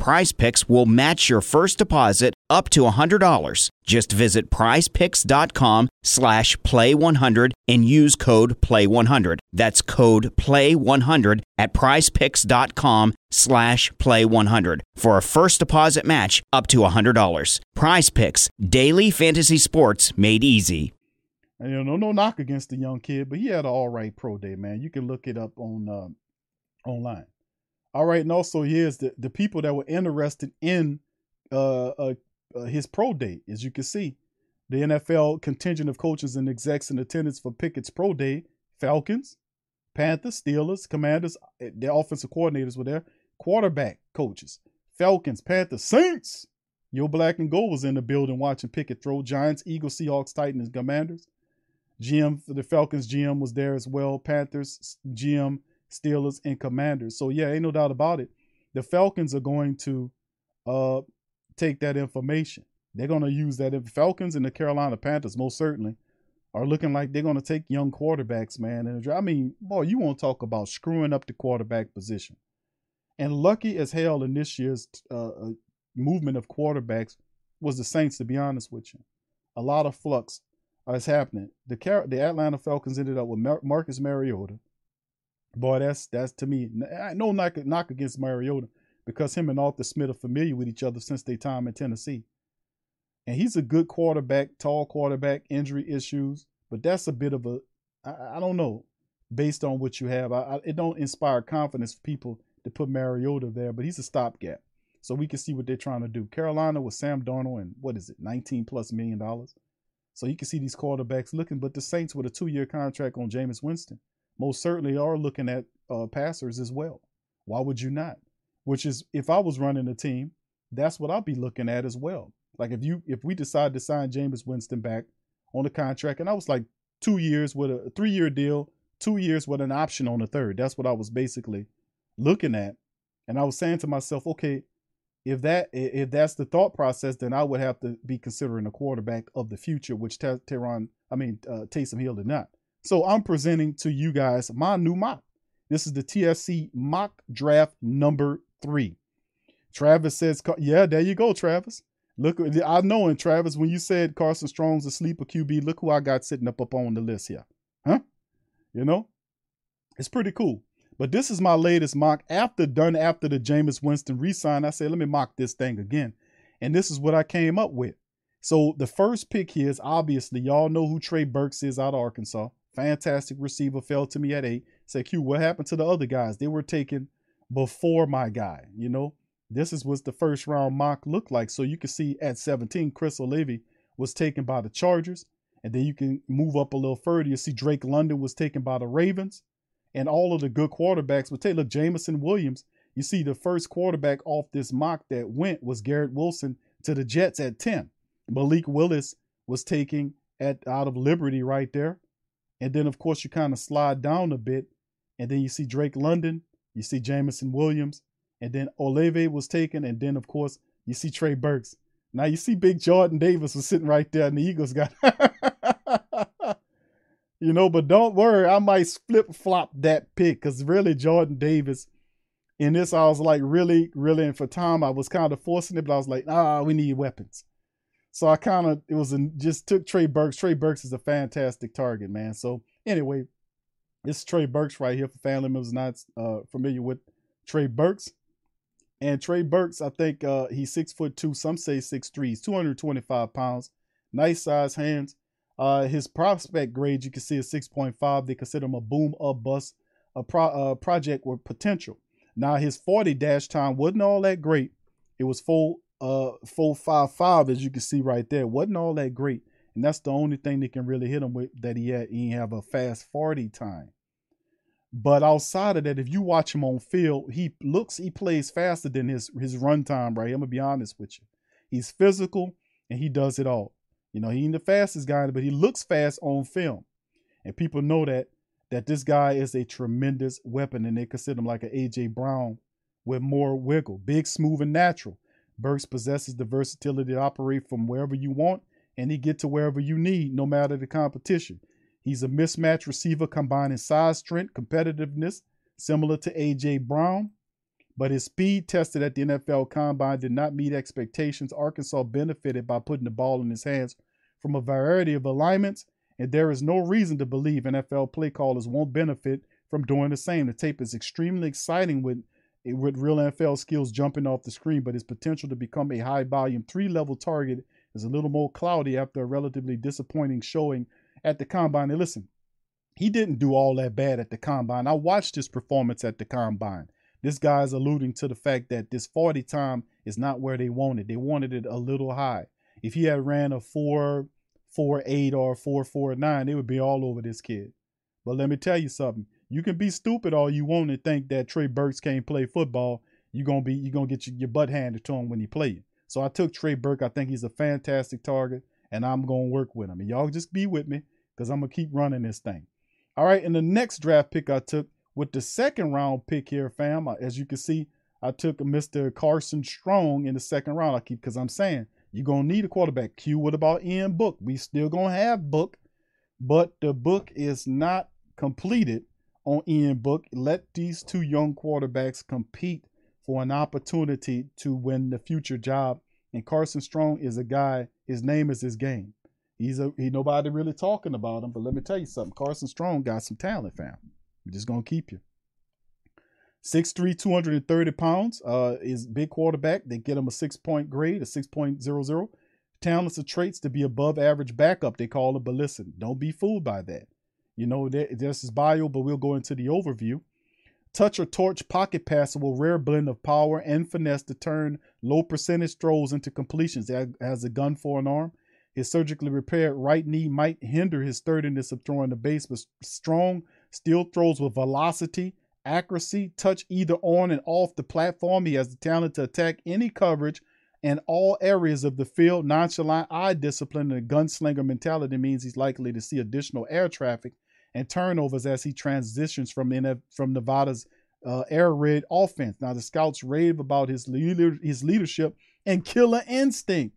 Prize Picks will match your first deposit up to $100. Just visit prizepicks.com slash play100 and use code play100. That's code play100 at prizepicks.com slash play100 for a first deposit match up to $100. Prize Picks, daily fantasy sports made easy. And, you know, no knock against the young kid, but he had an all right pro day, man. You can look it up on uh, online. All right, and also here's the the people that were interested in uh, uh, uh, his pro day. As you can see, the NFL contingent of coaches and execs in attendance for Pickett's pro day: Falcons, Panthers, Steelers, Commanders. eh, Their offensive coordinators were there. Quarterback coaches: Falcons, Panthers, Saints. Yo Black and Gold was in the building watching Pickett throw. Giants, Eagles, Seahawks, Titans, Commanders. GM for the Falcons GM was there as well. Panthers GM, Steelers, and Commanders. So yeah, ain't no doubt about it. The Falcons are going to uh take that information. They're going to use that. If Falcons and the Carolina Panthers most certainly are looking like they're going to take young quarterbacks, man. And I mean, boy, you want to talk about screwing up the quarterback position. And lucky as hell in this year's uh, uh, movement of quarterbacks was the Saints, to be honest with you. A lot of flux is happening. The Car- the Atlanta Falcons ended up with Mar- Marcus Mariota. Boy, that's that's to me no knock knock against Mariota because him and Arthur Smith are familiar with each other since their time in Tennessee. And he's a good quarterback, tall quarterback, injury issues, but that's a bit of a I, I don't know based on what you have. I, I, it don't inspire confidence for people to put Mariota there, but he's a stopgap. So we can see what they're trying to do. Carolina with Sam Darnold and what is it, 19 plus million dollars. So you can see these quarterbacks looking, but the Saints with a two-year contract on Jameis Winston most certainly are looking at uh, passers as well. Why would you not? Which is, if I was running a team, that's what I'd be looking at as well. Like if you, if we decide to sign Jameis Winston back on the contract, and I was like two years with a three-year deal, two years with an option on the third. That's what I was basically looking at, and I was saying to myself, okay, if that if that's the thought process, then I would have to be considering a quarterback of the future, which Te- Teron, I mean uh, Taysom Hill did not. So I'm presenting to you guys my new mock. This is the TSC mock draft number three. Travis says, "Yeah, there you go, Travis. Look, I know, and Travis, when you said Carson Strong's a sleeper QB, look who I got sitting up up on the list here, huh? You know, it's pretty cool. But this is my latest mock after done after the Jameis Winston resign. I said, let me mock this thing again. And this is what I came up with. So the first pick here is obviously y'all know who Trey Burks is out of Arkansas. Fantastic receiver, fell to me at eight. Said, Q, what happened to the other guys? They were taken before my guy, you know? This is what the first round mock looked like. So you can see at 17, Chris O'Leary was taken by the Chargers. And then you can move up a little further. You see Drake London was taken by the Ravens and all of the good quarterbacks would take. Look, Jameson Williams. You see, the first quarterback off this mock that went was Garrett Wilson to the Jets at 10. Malik Willis was taking at out of Liberty right there. And then, of course, you kind of slide down a bit. And then you see Drake London. You see Jameson Williams. and then Olave was taken, and then of course you see Trey Burks. Now you see Big Jordan Davis was sitting right there, and the Eagles got. you know, but don't worry, I might flip flop that pick because really Jordan Davis. In this, I was like really, really, and for time I was kind of forcing it, but I was like, ah, we need weapons. So I kind of it was a, just took Trey Burks. Trey Burks is a fantastic target, man. So anyway, it's Trey Burks right here for family members not uh, familiar with Trey Burks. And Trey Burks, I think uh, he's six foot two. Some say six three. He's 225 pounds. Nice size hands. Uh, his prospect grade, you can see, is 6.5. They consider him a boom up bust, a pro, uh, project with potential. Now his 40 dash time wasn't all that great. It was full uh full five five as you can see right there. wasn't all that great, and that's the only thing they can really hit him with that he had. He have a fast 40 time. But outside of that, if you watch him on field, he looks he plays faster than his his run time. Right, I'm gonna be honest with you. He's physical and he does it all. You know, he ain't the fastest guy, but he looks fast on film. And people know that that this guy is a tremendous weapon, and they consider him like an AJ Brown with more wiggle, big, smooth, and natural. Burks possesses the versatility to operate from wherever you want, and he get to wherever you need, no matter the competition. He's a mismatch receiver combining size, strength, competitiveness, similar to AJ Brown. But his speed tested at the NFL Combine did not meet expectations. Arkansas benefited by putting the ball in his hands from a variety of alignments, and there is no reason to believe NFL play callers won't benefit from doing the same. The tape is extremely exciting with with real NFL skills jumping off the screen, but his potential to become a high volume three level target is a little more cloudy after a relatively disappointing showing at the combine. And listen, he didn't do all that bad at the combine. I watched his performance at the combine. This guy's alluding to the fact that this 40 time is not where they wanted. They wanted it a little high. If he had ran a 4 4 8 or 4 4 9, it would be all over this kid. But let me tell you something. You can be stupid all you want and think that Trey Burks can't play football. You're gonna be you're gonna get your, your butt handed to him when he plays. So I took Trey Burke. I think he's a fantastic target, and I'm gonna work with him. And y'all just be with me because I'm gonna keep running this thing. All right, and the next draft pick I took with the second round pick here, fam, as you can see, I took Mr. Carson Strong in the second round. I keep because I'm saying you're gonna need a quarterback. Q, what about Ian Book? We still gonna have Book, but the book is not completed on Ian Book. Let these two young quarterbacks compete for an opportunity to win the future job. And Carson Strong is a guy, his name is his game. He's a he nobody really talking about him, but let me tell you something. Carson Strong got some talent, fam. I'm just gonna keep you. 6'3, 230 pounds, uh, is big quarterback. They get him a six point grade, a 6.00. Talents and traits to be above average backup, they call him. But listen, don't be fooled by that. You know, there's his bio, but we'll go into the overview. Touch or torch pocket passer with rare blend of power and finesse to turn low percentage throws into completions. Has a gun for an arm. His surgically repaired right knee might hinder his sturdiness of throwing the base, but strong Still throws with velocity, accuracy, touch either on and off the platform. He has the talent to attack any coverage and all areas of the field. Nonchalant eye discipline and a gunslinger mentality means he's likely to see additional air traffic and turnovers as he transitions from the, from Nevada's uh, air raid offense. Now the scouts rave about his leader, his leadership and killer instinct.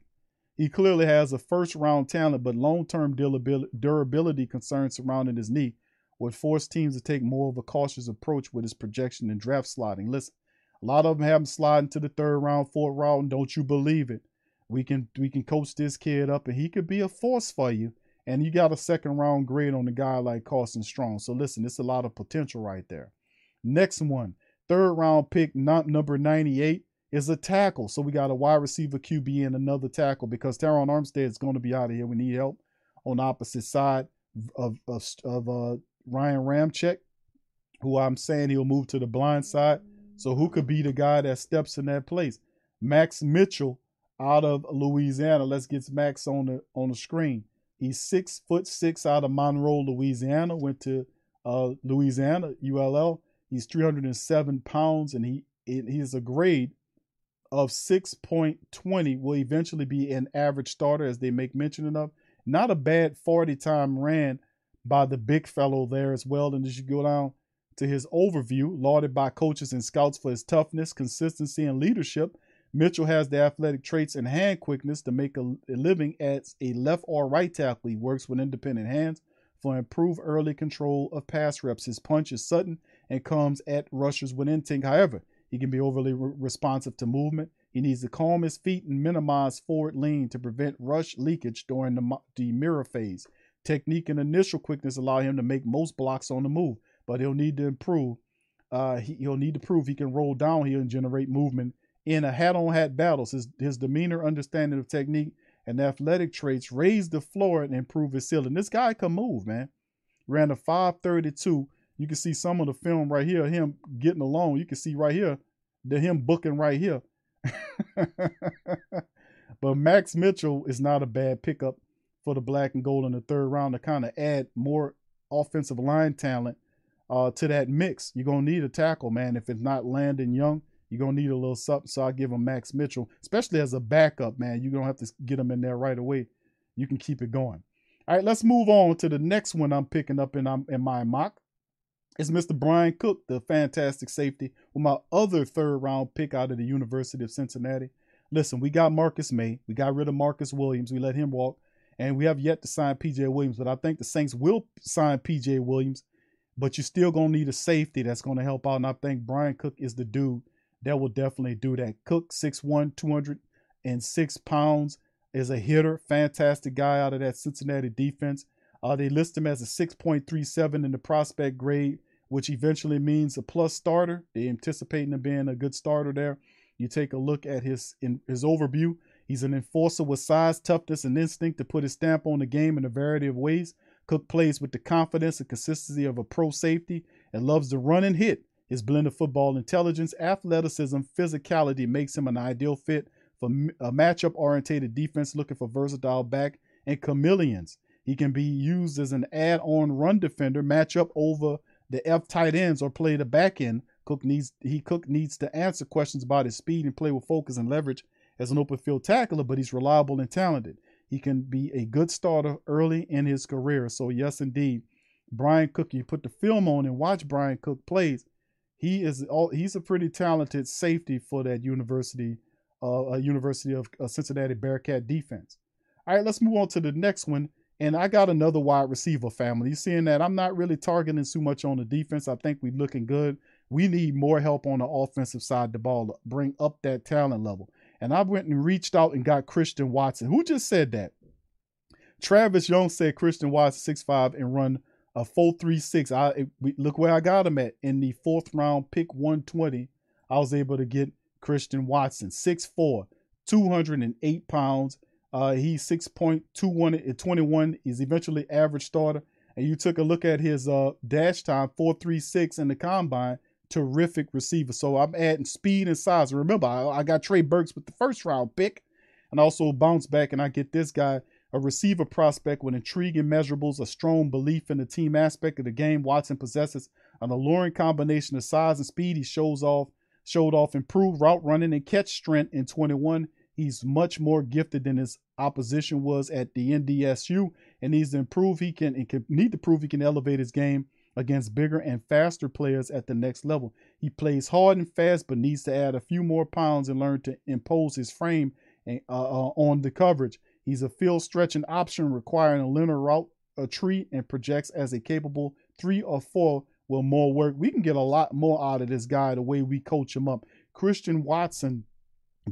He clearly has a first round talent, but long term durability concerns surrounding his knee would force teams to take more of a cautious approach with his projection and draft sliding. Listen, a lot of them have him sliding to the third round, fourth round. Don't you believe it? We can we can coach this kid up, and he could be a force for you. And you got a second round grade on a guy like Carson Strong. So listen, it's a lot of potential right there. Next one, third round pick, not number 98, is a tackle. So we got a wide receiver QB and another tackle because Terron Armstead is going to be out of here. We need help on the opposite side of of, of uh, Ryan Ramczyk, who I'm saying he'll move to the blind side. So who could be the guy that steps in that place? Max Mitchell out of Louisiana. Let's get Max on the on the screen. He's six foot six out of Monroe, Louisiana. Went to uh, Louisiana ULL. He's 307 pounds, and he has a grade of 6.20. Will eventually be an average starter, as they make mention of. Not a bad 40 time ran by the big fellow there as well. And as you go down, to his overview, lauded by coaches and scouts for his toughness, consistency, and leadership. Mitchell has the athletic traits and hand quickness to make a, living as a left or right tackle. He works with independent hands for improved early control of pass reps. His punch is sudden and comes at rushers with instinct. However, he can be overly re- responsive to movement. He needs to calm his feet and minimize forward lean to prevent rush leakage during the, the mirror phase. Technique and initial quickness allow him to make most blocks on the move, but he'll need to improve. Uh, he, will need to prove he can roll downhill and generate movement in a hat-on-hat battles. His, his demeanor, understanding of technique, and athletic traits raise the floor and improve his ceiling. This guy can move, man. Ran a 532. You can see some of the film right here, him getting along. You can see right here, the him booking right here. but Max Mitchell is not a bad pickup for the black and gold in the third round to kind of add more offensive line talent uh, to that mix. You're gonna need a tackle, man. If it's not Landon Young, you're gonna need a little something. So I give him Max Mitchell, especially as a backup, man. You're gonna have to get him in there right away. You can keep it going. All right, let's move on to the next one I'm picking up in, um, in my mock. It's Mr. Bryan Cook, the fantastic safety, with my other third round pick out of the University of Cincinnati. Listen, we got Marcus Maye. We got rid of Marcus Williams. We let him walk. And we have yet to sign PJ Williams, but I think the Saints will sign PJ Williams. But you're still going to need a safety that's going to help out. And I think Bryan Cook is the dude that will definitely do that. Cook, 6'1, 206 pounds, is a hitter. Fantastic guy out of that Cincinnati defense. Uh, they list him as a 6.37 in the prospect grade, which eventually means a plus starter. They anticipating him being a good starter there. You take a look at his in, his overview. He's an enforcer with size, toughness, and instinct to put his stamp on the game in a variety of ways. Cook plays with the confidence and consistency of a pro safety and loves to run and hit. His blend of football intelligence, athleticism, physicality makes him an ideal fit for a matchup oriented defense looking for versatile back and chameleons. He can be used as an add on run defender, match up over the F tight ends, or play the back end. Cook needs he Cook needs to answer questions about his speed and play with focus and leverage as an open field tackler, but he's reliable and talented. He can be a good starter early in his career. So yes, indeed, Bryan Cook. You put the film on and watch Bryan Cook plays. He is all he's a pretty talented safety for that University, uh, University of uh, Cincinnati Bearcat defense. All right, let's move on to the next one. And I got another wide receiver family. You seeing that I'm not really targeting too much on the defense. I think we're looking good. We need more help on the offensive side of the ball to bring up that talent level. And I went and reached out and got Christian Watson. Who just said that? Travis Young said Christian Watson 6'5 and run a 4.36. I look where I got him at in the fourth round, pick 120. I was able to get Christian Watson, 6'4, 208 pounds. Uh, he's 6.21 at 21. He's eventually average starter. And you took a look at his uh, dash time, 4.36 in the combine. Terrific receiver. So I'm adding speed and size. Remember, I, I got Trey Burks with the first round pick and also bounce back, and I get this guy, a receiver prospect with intriguing measurables, a strong belief in the team aspect of the game. Watson possesses an alluring combination of size and speed. He shows off, showed off improved route running and catch strength in 21. He's much more gifted than his opposition was at the NDSU, and needs to improve. He can and can need to prove he can elevate his game against bigger and faster players at the next level. He plays hard and fast, but needs to add a few more pounds and learn to impose his frame uh, uh, on the coverage. He's a field stretching option requiring a linear route, a tree, and projects as a capable three or four with more work. We can get a lot more out of this guy the way we coach him up. Christian Watson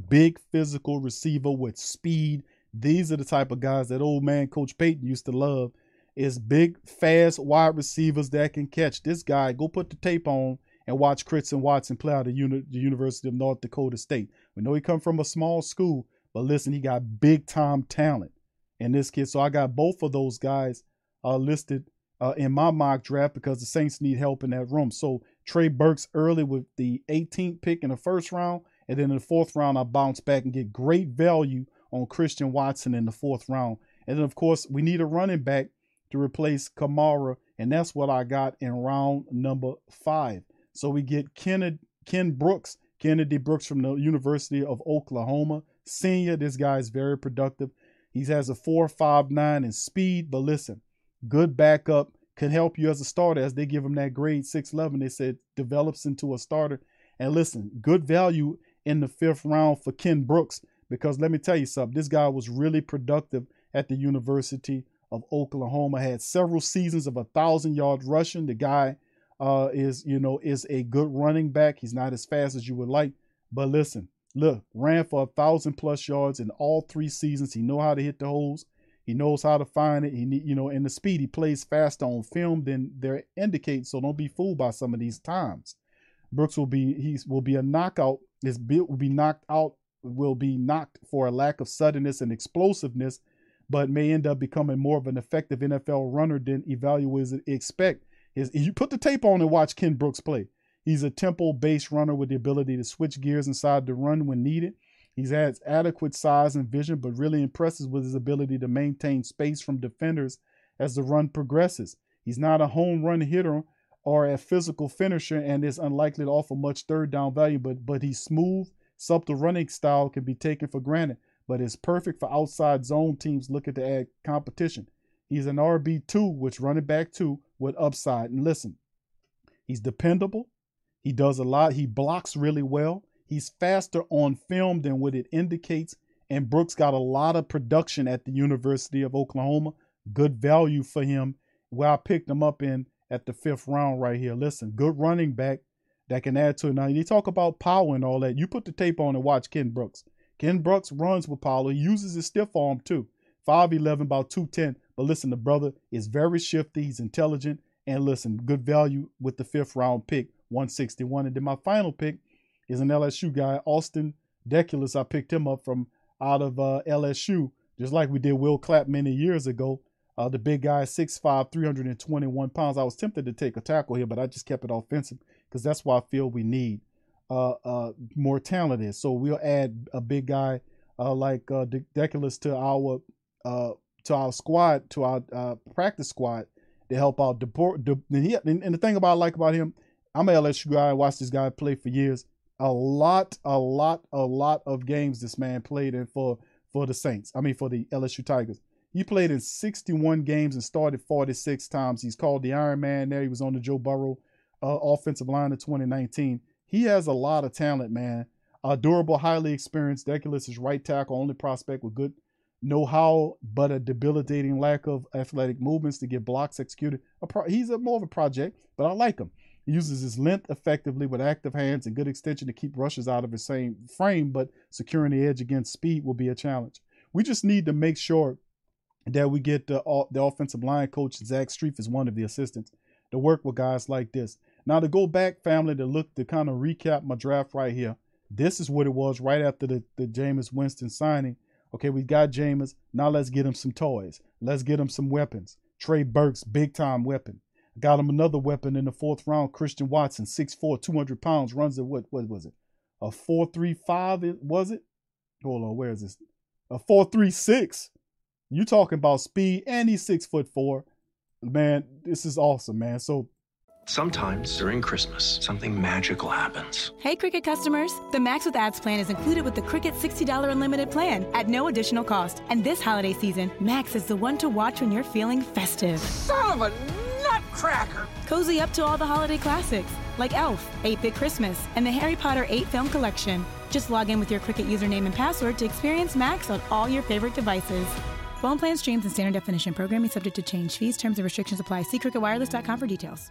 big physical receiver with speed. These are the type of guys that old man Coach Payton used to love. Is big, fast wide receivers that can catch. This guy, go put the tape on and watch Christian Watson play out of the University of North Dakota State. We know he come from a small school, but listen, he got big time talent in this kid. So I got both of those guys uh, listed uh, in my mock draft because the Saints need help in that room. So Trey Burks early with the 18th pick in the first round, and then in the fourth round, I bounce back and get great value on Christian Watson in the fourth round. And then, of course, we need a running back to replace Kamara, and that's what I got in round number five. So we get Kennedy, Ken Brooks, Kennedy Brooks from the University of Oklahoma. Senior, this guy is very productive. He has a 4.59 in speed, but listen, good backup, can help you as a starter as they give him that grade 611. They said develops into a starter. And listen, good value in the fifth round for Ken Brooks because let me tell you something. This guy was really productive at the University of Oklahoma. Had several seasons of a thousand yard rushing. The guy uh, is, you know, is a good running back. He's not as fast as you would like, but listen, look, ran for a thousand plus yards in all three seasons. He know how to hit the holes. He knows how to find it. He, you know, and the speed he plays faster on film than they're indicating. So don't be fooled by some of these times. Brooks will be he will be a knockout. His build will be knocked out. Will be knocked for a lack of suddenness and explosiveness, but may end up becoming more of an effective NFL runner than evaluators expect. His, you put the tape on and watch Ken Brooks play. He's a tempo based runner with the ability to switch gears inside the run when needed. He has adequate size and vision, but really impresses with his ability to maintain space from defenders as the run progresses. He's not a home run hitter or a physical finisher and is unlikely to offer much third down value, but but he's smooth, subtle running style can be taken for granted, but is perfect for outside zone teams looking to add competition. He's an RB2, which running back two with upside. And listen, he's dependable. He does a lot. He blocks really well. He's faster on film than what it indicates. And Brooks got a lot of production at the University of Oklahoma. Good value for him. Where I picked him up in at the fifth round right here. Listen, good running back that can add to it. Now, you talk about power and all that. You put the tape on and watch Ken Brooks. Ken Brooks runs with power. He uses his stiff arm too. 5'11, about 210. But listen, the brother is very shifty. He's intelligent. And listen, good value with the fifth round pick, 161. And then my final pick is an LSU guy, Austin Deculus. I picked him up from out of uh, LSU, just like we did Will Clapp many years ago. Uh, the big guy, 6'5, 321 pounds. I was tempted to take a tackle here, but I just kept it offensive because that's why I feel we need uh, uh, more talented. So we'll add a big guy uh, like uh, De- Deculus to our uh, to our squad, to our practice squad to help out. Deport, De- and, he, and, the thing about I like about him, I'm an LSU guy. I watched this guy play for years a lot, a lot, a lot of games this man played in for for the Saints. I mean, for the LSU Tigers. He played in 61 games and started 46 times. He's called the Iron Man there. He was on the Joe Burrow uh, offensive line in 2019. He has a lot of talent, man. Uh, durable, highly experienced. Deculus is right tackle, only prospect with good know-how, but a debilitating lack of athletic movements to get blocks executed. Pro- he's a more of a project, but I like him. He uses his length effectively with active hands and good extension to keep rushes out of his same frame, but securing the edge against speed will be a challenge. We just need to make sure that we get the, the offensive line coach, Zach Strief, is one of the assistants, to work with guys like this. Now, to go back, family, to look to kind of recap my draft right here, this is what it was right after the, the Jameis Winston signing. Okay, we got Jameis. Now let's get him some toys. Let's get him some weapons. Trey Burke's big time weapon. Got him another weapon in the fourth round. Christian Watson, 6'4, 200 pounds, runs at what, what was it? A 4.35, was it? Hold on, where is this? A 4.36. You talking about speed, and he's six foot four. Man, this is awesome, man. So Sometimes during Christmas, something magical happens. Hey, Cricket customers! The Max with Ads plan is included with the Cricket $60 unlimited plan at no additional cost. And this holiday season, Max is the one to watch when you're feeling festive. Son of a nutcracker! Cozy up to all the holiday classics like Elf, 8 Bit Christmas, and the Harry Potter 8 film collection. Just log in with your Cricket username and password to experience Max on all your favorite devices. Phone plan streams and standard definition programming subject to change. Fees, terms, and restrictions apply. See cricketwireless.com for details.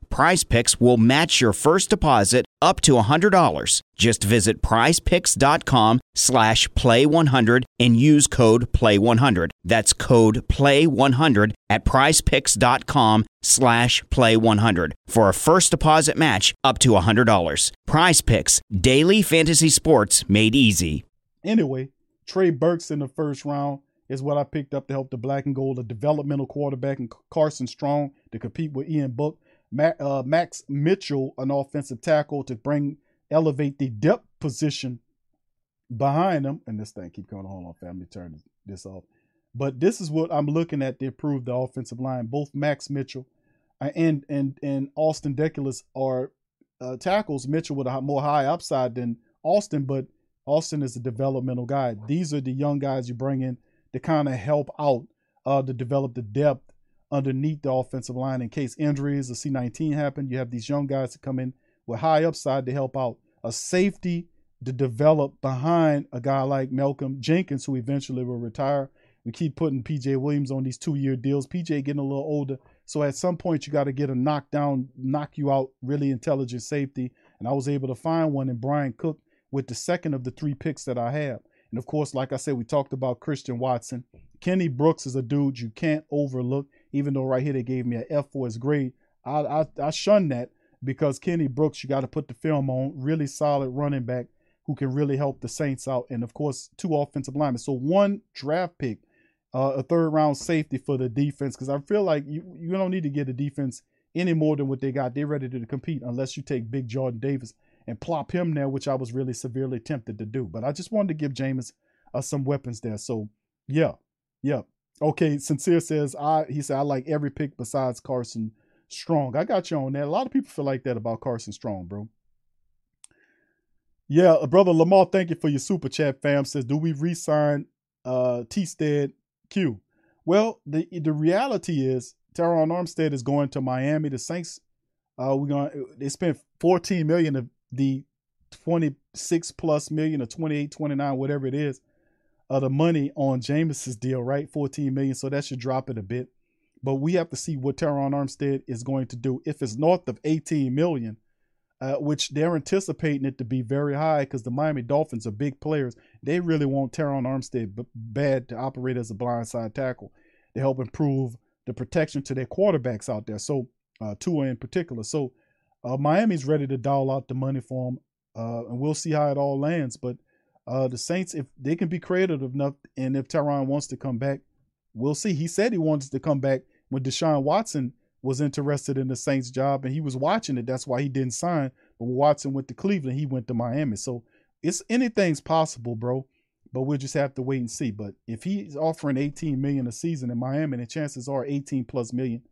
Prize Picks will match your first deposit up to $100. Just visit prizepicks.com slash play100 and use code play100. That's code play100 at prizepicks.com slash play100 for a first deposit match up to $100. Prize Picks, daily fantasy sports made easy. Anyway, Trey Burks in the first round is what I picked up to help the black and gold, a developmental quarterback, and Carson Strong to compete with Ian Book. Uh, Max Mitchell, an offensive tackle to bring elevate the depth position behind them. And this thing keep coming. Hold on, family, turn this off. But this is what I'm looking at to improve the offensive line. Both Max Mitchell uh, and and and Austin Deculus are uh, tackles. Mitchell with a more high upside than Austin, but Austin is a developmental guy. These are the young guys you bring in to kind of help out uh, to develop the depth underneath the offensive line in case injuries or C19 happen. You have these young guys to come in with high upside to help out. A safety to develop behind a guy like Malcolm Jenkins, who eventually will retire. We keep putting PJ Williams on these two year deals. PJ getting a little older. So at some point, you got to get a knockdown, knock you out, really intelligent safety. And I was able to find one in Bryan Cook with the second of the three picks that I have. And of course, like I said, we talked about Christian Watson. Kenny Brooks is a dude you can't overlook, even though right here they gave me an F for his grade. I, I, I shun that because Kenny Brooks, you got to put the film on. Really solid running back who can really help the Saints out. And of course, two offensive linemen. So one draft pick, uh, a third round safety for the defense because I feel like you, you don't need to get a defense any more than what they got. They're ready to compete unless you take big Jordan Davis and plop him there, which I was really severely tempted to do. But I just wanted to give Jameis uh, some weapons there. So yeah, yeah. Okay, sincere says I. He said I like every pick besides Carson Strong. I got you on that. A lot of people feel like that about Carson Strong, bro. Yeah, uh, brother Lamar, thank you for your super chat, fam. Says, do we re-sign uh, T-Stead Q? Well, the the reality is Terron Armstead is going to Miami. The Saints, uh, we're going. They spent 14 million of the 26 plus million or 28, 29, whatever it is, of the money on Jameis's deal, right? 14 million. So that should drop it a bit. But we have to see what Terron Armstead is going to do. If it's north of 18 million, uh, which they're anticipating it to be very high because the Miami Dolphins are big players. They really want Terron Armstead b- bad to operate as a blindside tackle to help improve the protection to their quarterbacks out there. So uh, Tua in particular. So uh, Miami's ready to dial out the money for him, uh, and we'll see how it all lands. But uh, the Saints, if they can be creative enough, and if Terron wants to come back, we'll see. He said he wants to come back when Deshaun Watson was interested in the Saints job, and he was watching it. That's why he didn't sign. But when Watson went to Cleveland, he went to Miami. So it's anything's possible, bro. But we'll just have to wait and see. But if he's offering 18 million a season in Miami, the chances are 18 plus million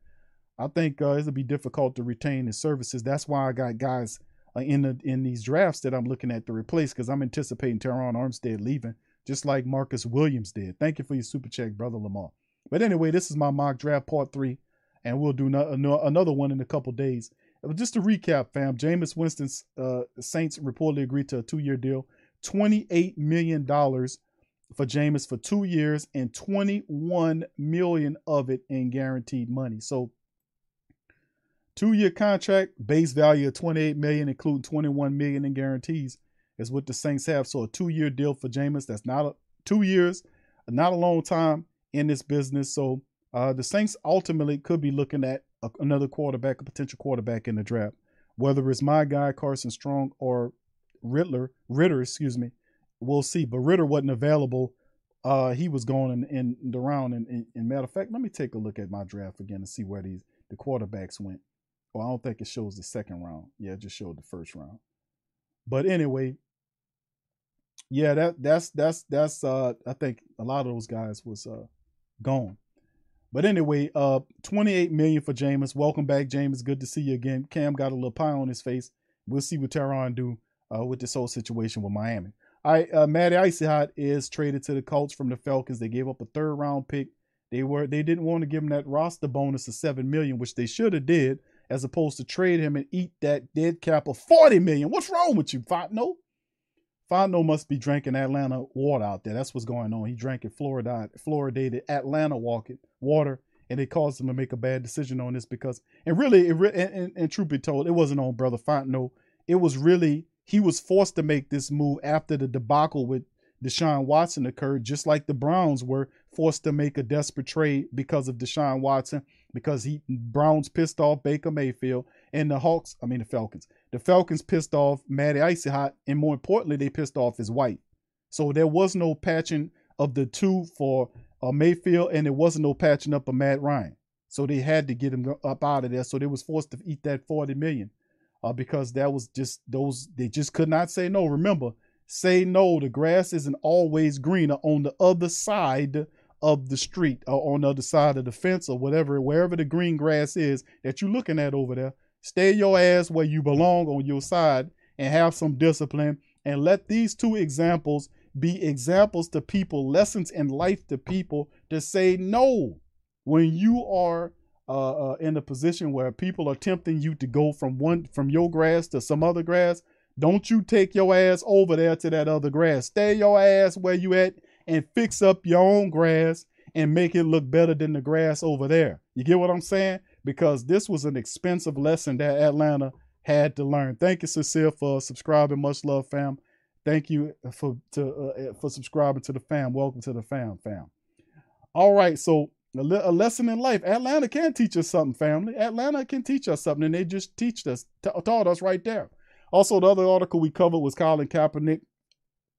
I think uh, it'll be difficult to retain his services. That's why I got guys in the in these drafts that I'm looking at to replace because I'm anticipating Terron Armstead leaving, just like Marcus Williams did. Thank you for your super check, brother Lamar. But anyway, this is my mock draft part three, and we'll do no, no, another one in a couple days. But just to recap, fam, Jameis Winston's uh, Saints reportedly agreed to a two-year deal, twenty-eight million dollars for Jameis for two years, and twenty-one million of it in guaranteed money. So Two-year contract, base value of 28 million, including 21 million in guarantees, is what the Saints have. So a two-year deal for Jameis. That's not a two years, not a long time in this business. So uh, the Saints ultimately could be looking at a, another quarterback, a potential quarterback in the draft, whether it's my guy Carson Strong or Riddler, Ridder, excuse me. We'll see. But Ridder wasn't available. Uh, he was going in, in the round. And, and matter of fact, let me take a look at my draft again and see where these the quarterbacks went. Well, I don't think it shows the second round. Yeah, it just showed the first round. But anyway, yeah, that that's that's that's uh I think a lot of those guys was uh gone. But anyway, uh 28 million for Jameis. Welcome back, Jameis. Good to see you again. Cam got a little pie on his face. We'll see what Terron do uh with this whole situation with Miami. All right, uh Matty Icy Hot is traded to the Colts from the Falcons. They gave up a third round pick. They were they didn't want to give him that roster bonus of seven million, which they should have did as opposed to trade him and eat that dead cap of 40 million. What's wrong with you, Fontenot? Fontenot must be drinking Atlanta water out there. That's what's going on. He drank it Florida, fluoridated Atlanta water and it caused him to make a bad decision on this because, and really, it re- and, and, and truth be told, it wasn't on Brother Fontenot. It was really he was forced to make this move after the debacle with Deshaun Watson occurred, just like the Browns were forced to make a desperate trade because of Deshaun Watson, because he Browns pissed off Baker Mayfield, and the Hawks, I mean the Falcons, the Falcons pissed off Matty Icy Hot, and more importantly, they pissed off his wife. So there was no patching of the two for uh, Mayfield, and there wasn't no patching up of Matt Ryan. So they had to get him up out of there. So they was forced to eat that forty million, uh, because that was just those they just could not say no. Remember, say no. The grass isn't always greener on the other side of the street or on the other side of the fence or whatever, wherever the green grass is that you're looking at over there. Stay your ass where you belong on your side and have some discipline. And let these two examples be examples to people, lessons in life to people to say no when you are uh, uh, in a position where people are tempting you to go from one from your grass to some other grass. Don't you take your ass over there to that other grass. Stay your ass where you at and fix up your own grass and make it look better than the grass over there. You get what I'm saying? Because this was an expensive lesson that Atlanta had to learn. Thank you, Cecile, for subscribing. Much love, fam. Thank you for to uh, for subscribing to the fam. Welcome to the fam, fam. All right, so a, le- a, lesson in life. Atlanta can teach us something, family. Atlanta can teach us something, and they just teach us, t- taught us right there. Also, the other article we covered was Colin Kaepernick.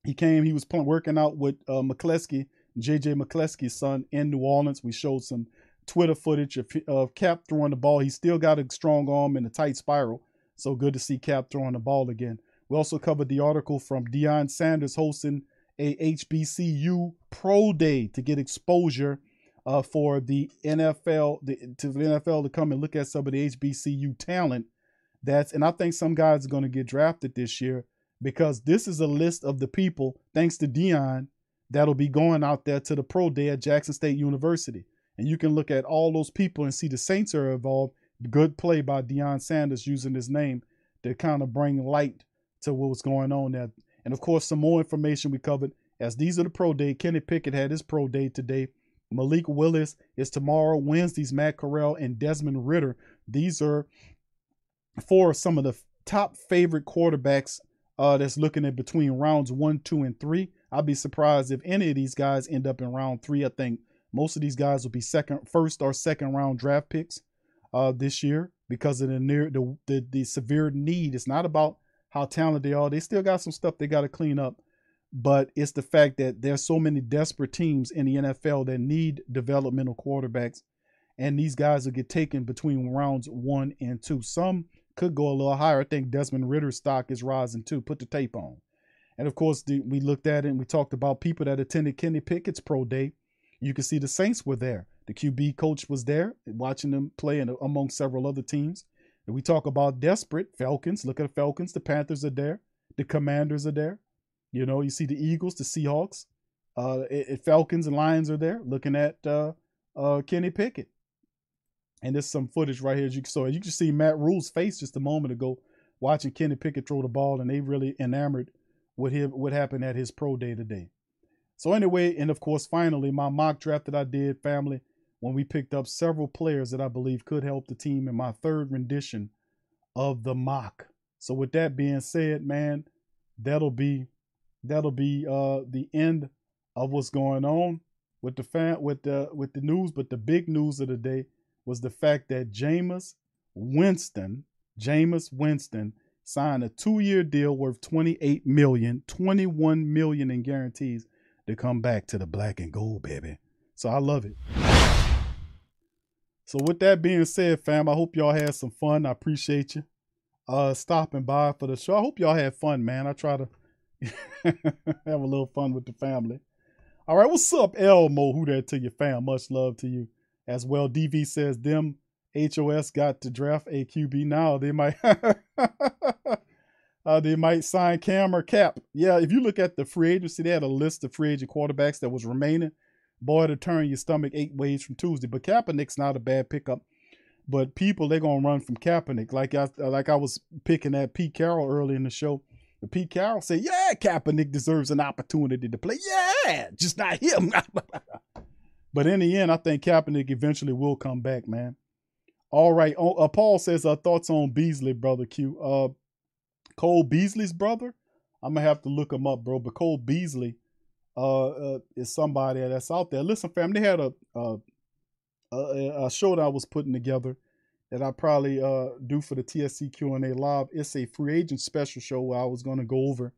He came, he was pl- working out with uh, McCleskey, JJ McCleskey's son in New Orleans. We showed some Twitter footage of, of Cap throwing the ball. He still got a strong arm and a tight spiral. So good to see Cap throwing the ball again. We also covered the article from Deion Sanders hosting a HBCU Pro Day to get exposure uh, for the NFL, the, to the NFL to come and look at some of the HBCU talent. That's and I think some guys are going to get drafted this year because this is a list of the people, thanks to Deion, that'll be going out there to the Pro Day at Jackson State University. And you can look at all those people and see the Saints are involved. Good play by Deion Sanders using his name to kind of bring light to what was going on there. And of course, some more information we covered as these are the pro day. Kenny Pickett had his pro day today. Malik Willis is tomorrow. Wednesday's Matt Corral and Desmond Ridder. These are four of some of the top favorite quarterbacks uh, that's looking at between rounds one, two, and three. I'd be surprised if any of these guys end up in round three. I think most of these guys will be second, first or second round draft picks uh, this year because of the near the, the the severe need. It's not about how talented they are. They still got some stuff they got to clean up. But it's the fact that there's so many desperate teams in the NFL that need developmental quarterbacks. And these guys will get taken between rounds one and two. Some could go a little higher. I think Desmond Ridder's stock is rising too. Put the tape on. And of course, the, we looked at it and we talked about people that attended Kenny Pickett's pro day. You can see the Saints were there. The QB coach was there watching them play and among several other teams. And we talk about desperate Falcons. Look at the Falcons. The Panthers are there. The Commanders are there. You know, you see the Eagles, the Seahawks, uh, it, it Falcons and Lions are there looking at uh, uh, Kenny Pickett. And there's some footage right here. As you saw, you can see Matt Rhule's face just a moment ago watching Kenny Pickett throw the ball, and they really enamored with him what happened at his pro day today. So anyway, and of course, finally, my mock draft that I did, family, when we picked up several players that I believe could help the team in my third rendition of the mock. So with that being said, man, that'll be that'll be uh the end of what's going on with the fan with the with the news. But the big news of the day was the fact that Jameis Winston, Jameis Winston, signed a two-year deal worth 28 million, 21 million in guarantees to come back to the black and gold, baby. So I love it. So with that being said, fam, I hope y'all had some fun. I appreciate you uh stopping by for the show. I hope y'all had fun, man. I try to have a little fun with the family. All right, what's up, Elmo? Who that to your fam? Much love to you as well. DV says them HOS got to draft a QB now. They might uh, they might sign Cam or Cap. Yeah, if you look at the free agency, they had a list of free agent quarterbacks that was remaining. Boy, to turn your stomach eight ways from Tuesday. But Kaepernick's not a bad pickup. But people, they're gonna run from Kaepernick. Like I like I was picking at Pete Carroll early in the show. Pete Carroll said, "Yeah, Kaepernick deserves an opportunity to play. Yeah, just not him." But in the end, I think Kaepernick eventually will come back, man. All right. Oh, uh, Paul says uh, thoughts on Beasley, brother Q. Uh, Cole Beasley's brother. I'm gonna have to look him up, bro. But Cole Beasley uh, uh, is somebody that's out there. Listen, fam, they had a a, a, a show that I was putting together that I probably uh, do for the TSC Q&A live. It's a free agent special show where I was going to go over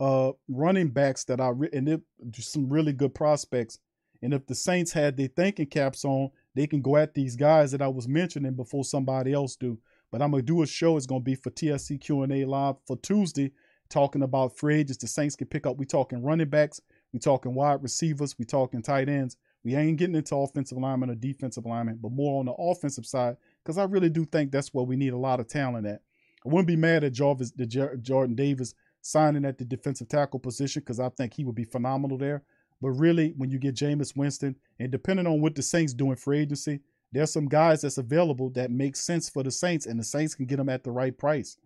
uh, running backs that I re- and it, some really good prospects. And if the Saints had their thinking caps on, they can go at these guys that I was mentioning before somebody else do. But I'm gonna do a show. It's gonna be for TSC Q&A live for Tuesday, talking about free agents the Saints can pick up. We talking running backs, we talking wide receivers, we talking tight ends. We ain't getting into offensive lineman or defensive lineman, but more on the offensive side because I really do think that's where we need a lot of talent at. I wouldn't be mad at Jarvis, Jordan Davis signing at the defensive tackle position because I think he would be phenomenal there. But really, when you get Jameis Winston, and depending on what the Saints doing for agency, there's some guys that's available that make sense for the Saints, and the Saints can get them at the right price.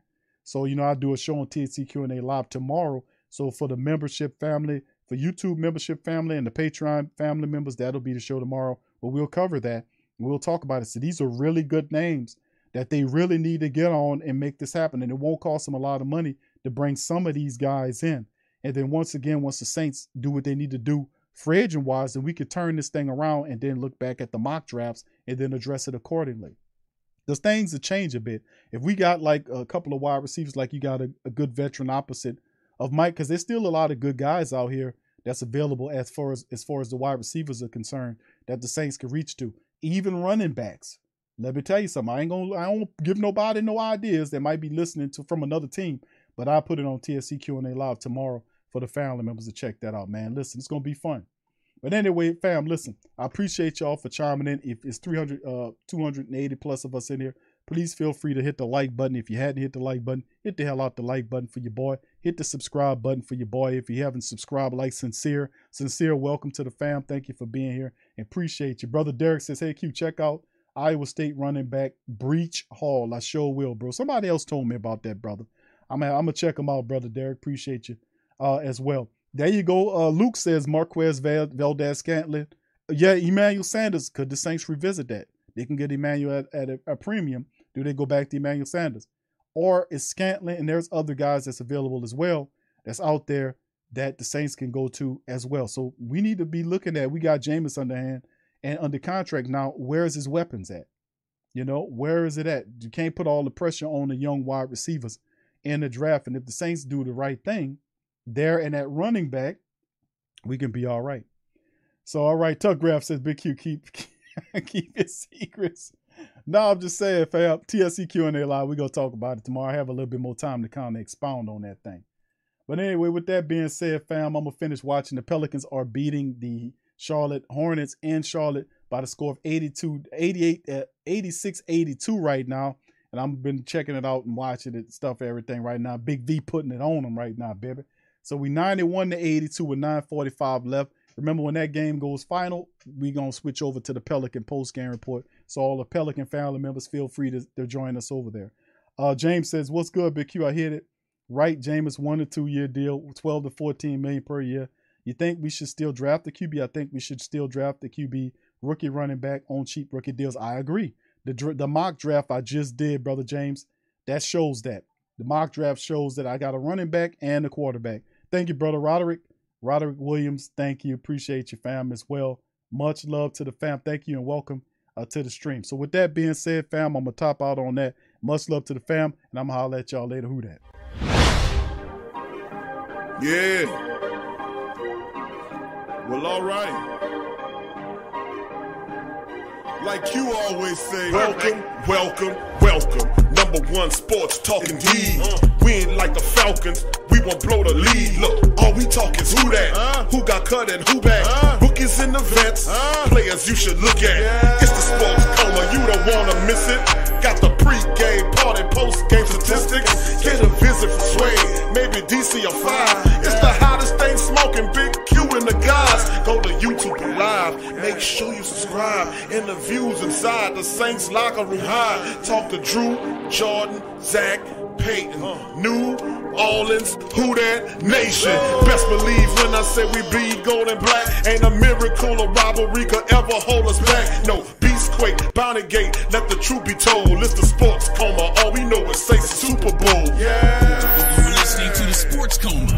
So you know, I do a show on TSC Q&A live tomorrow. So for the membership family, for YouTube membership family and the Patreon family members, that'll be the show tomorrow. But we'll cover that. We'll talk about it. So these are really good names that they really need to get on and make this happen. And it won't cost them a lot of money to bring some of these guys in. And then once again, once the Saints do what they need to do free agent wise, then we could turn this thing around and then look back at the mock drafts and then address it accordingly. Those things will change a bit. If we got like a couple of wide receivers, like you got a, a good veteran opposite of Mike, because there's still a lot of good guys out here that's available as far as as far as the wide receivers are concerned that the Saints can reach to even running backs. Let me tell you something. I ain't gonna I don't give nobody no ideas that might be listening to from another team, but I put it on TSC Q&A live tomorrow for the family members to check that out, man. Listen, it's gonna be fun. But anyway, fam, listen, I appreciate y'all for chiming in. If it's 300, uh, 280 plus of us in here, please feel free to hit the like button. If you hadn't hit the like button, hit the hell out the like button for your boy. Hit the subscribe button for your boy. If you haven't subscribed, like Sincere. Sincere, welcome to the fam. Thank you for being here and appreciate you. Brother Derek says, hey, Q, check out Iowa State running back Breece Hall. I sure will, bro. Somebody else told me about that, brother. I'm going to check him out, brother Derek. Appreciate you uh, as well. There you go. Uh, Luke says Marquez Valdes Scantling. Yeah, Emmanuel Sanders. Could the Saints revisit that? They can get Emmanuel at, at a, a, premium. Do they go back to Emmanuel Sanders? Or is Scantling, and there's other guys that's available as well that's out there that the Saints can go to as well. So we need to be looking at, we got Jameis underhand and under contract. Now, where is his weapons at? You know, where is it at? You can't put all the pressure on the young wide receivers in the draft. And if the Saints do the right thing, there and at running back, we can be all right. So, all right, Tuck Graph says Big Q keep keep his secrets. No, I'm just saying, fam. TSC Q&A live. We're gonna talk about it tomorrow. I have a little bit more time to kind of expound on that thing. But anyway, with that being said, fam, I'm gonna finish watching. The Pelicans are beating the Charlotte Hornets in Charlotte by the score of 82, 88, uh, 86, 82 right now. And I've been checking it out and watching it, stuff, everything right now. Big V putting it on them right now, baby. So we 91 to 82 with 945 left. Remember when that game goes final, we gonna switch over to the Pelican post game report. So all the Pelican family members feel free to, to join us over there. Uh, James says, "What's good, Big Q? I hit it right. James one to two year deal, 12 to 14 million per year. You think we should still draft the QB? I think we should still draft the QB rookie running back on cheap rookie deals. I agree. The the mock draft I just did, brother James, that shows that. The mock draft shows that I got a running back and a quarterback. Thank you, brother Roderick. Roderick Williams, thank you. Appreciate your fam as well. Much love to the fam. Thank you and welcome uh, to the stream. So with that being said, fam, I'm gonna top out on that. Much love to the fam, and I'm gonna holler at y'all later. Who that? Yeah. Well, all right. Like you always say, welcome, welcome, welcome. Number one sports talking D. We ain't like the Falcons won't blow the lead. Look, all we talk is who that, uh, who got cut and who back. Uh, Rookies in the vets, uh, players you should look at. Yeah. It's the sports coma, you don't wanna miss it. Got the pre-game, party, post-game statistics. Get a visit from Sway, maybe DC or five. It's the hottest thing smoking, Big Q and the guys. Go to YouTube Live, make sure you subscribe. Interviews inside the Saints locker room high. Talk to Drew, Jordan, Zach, hating. New Orleans, who that nation? Best believe when I say we bleed gold and black. Ain't a miracle or robbery could ever hold us back. No, Beastquake, Bounty Gate, let the truth be told. It's the sports coma, all we know is say Super Bowl. Yeah. You're listening to the Sports Coma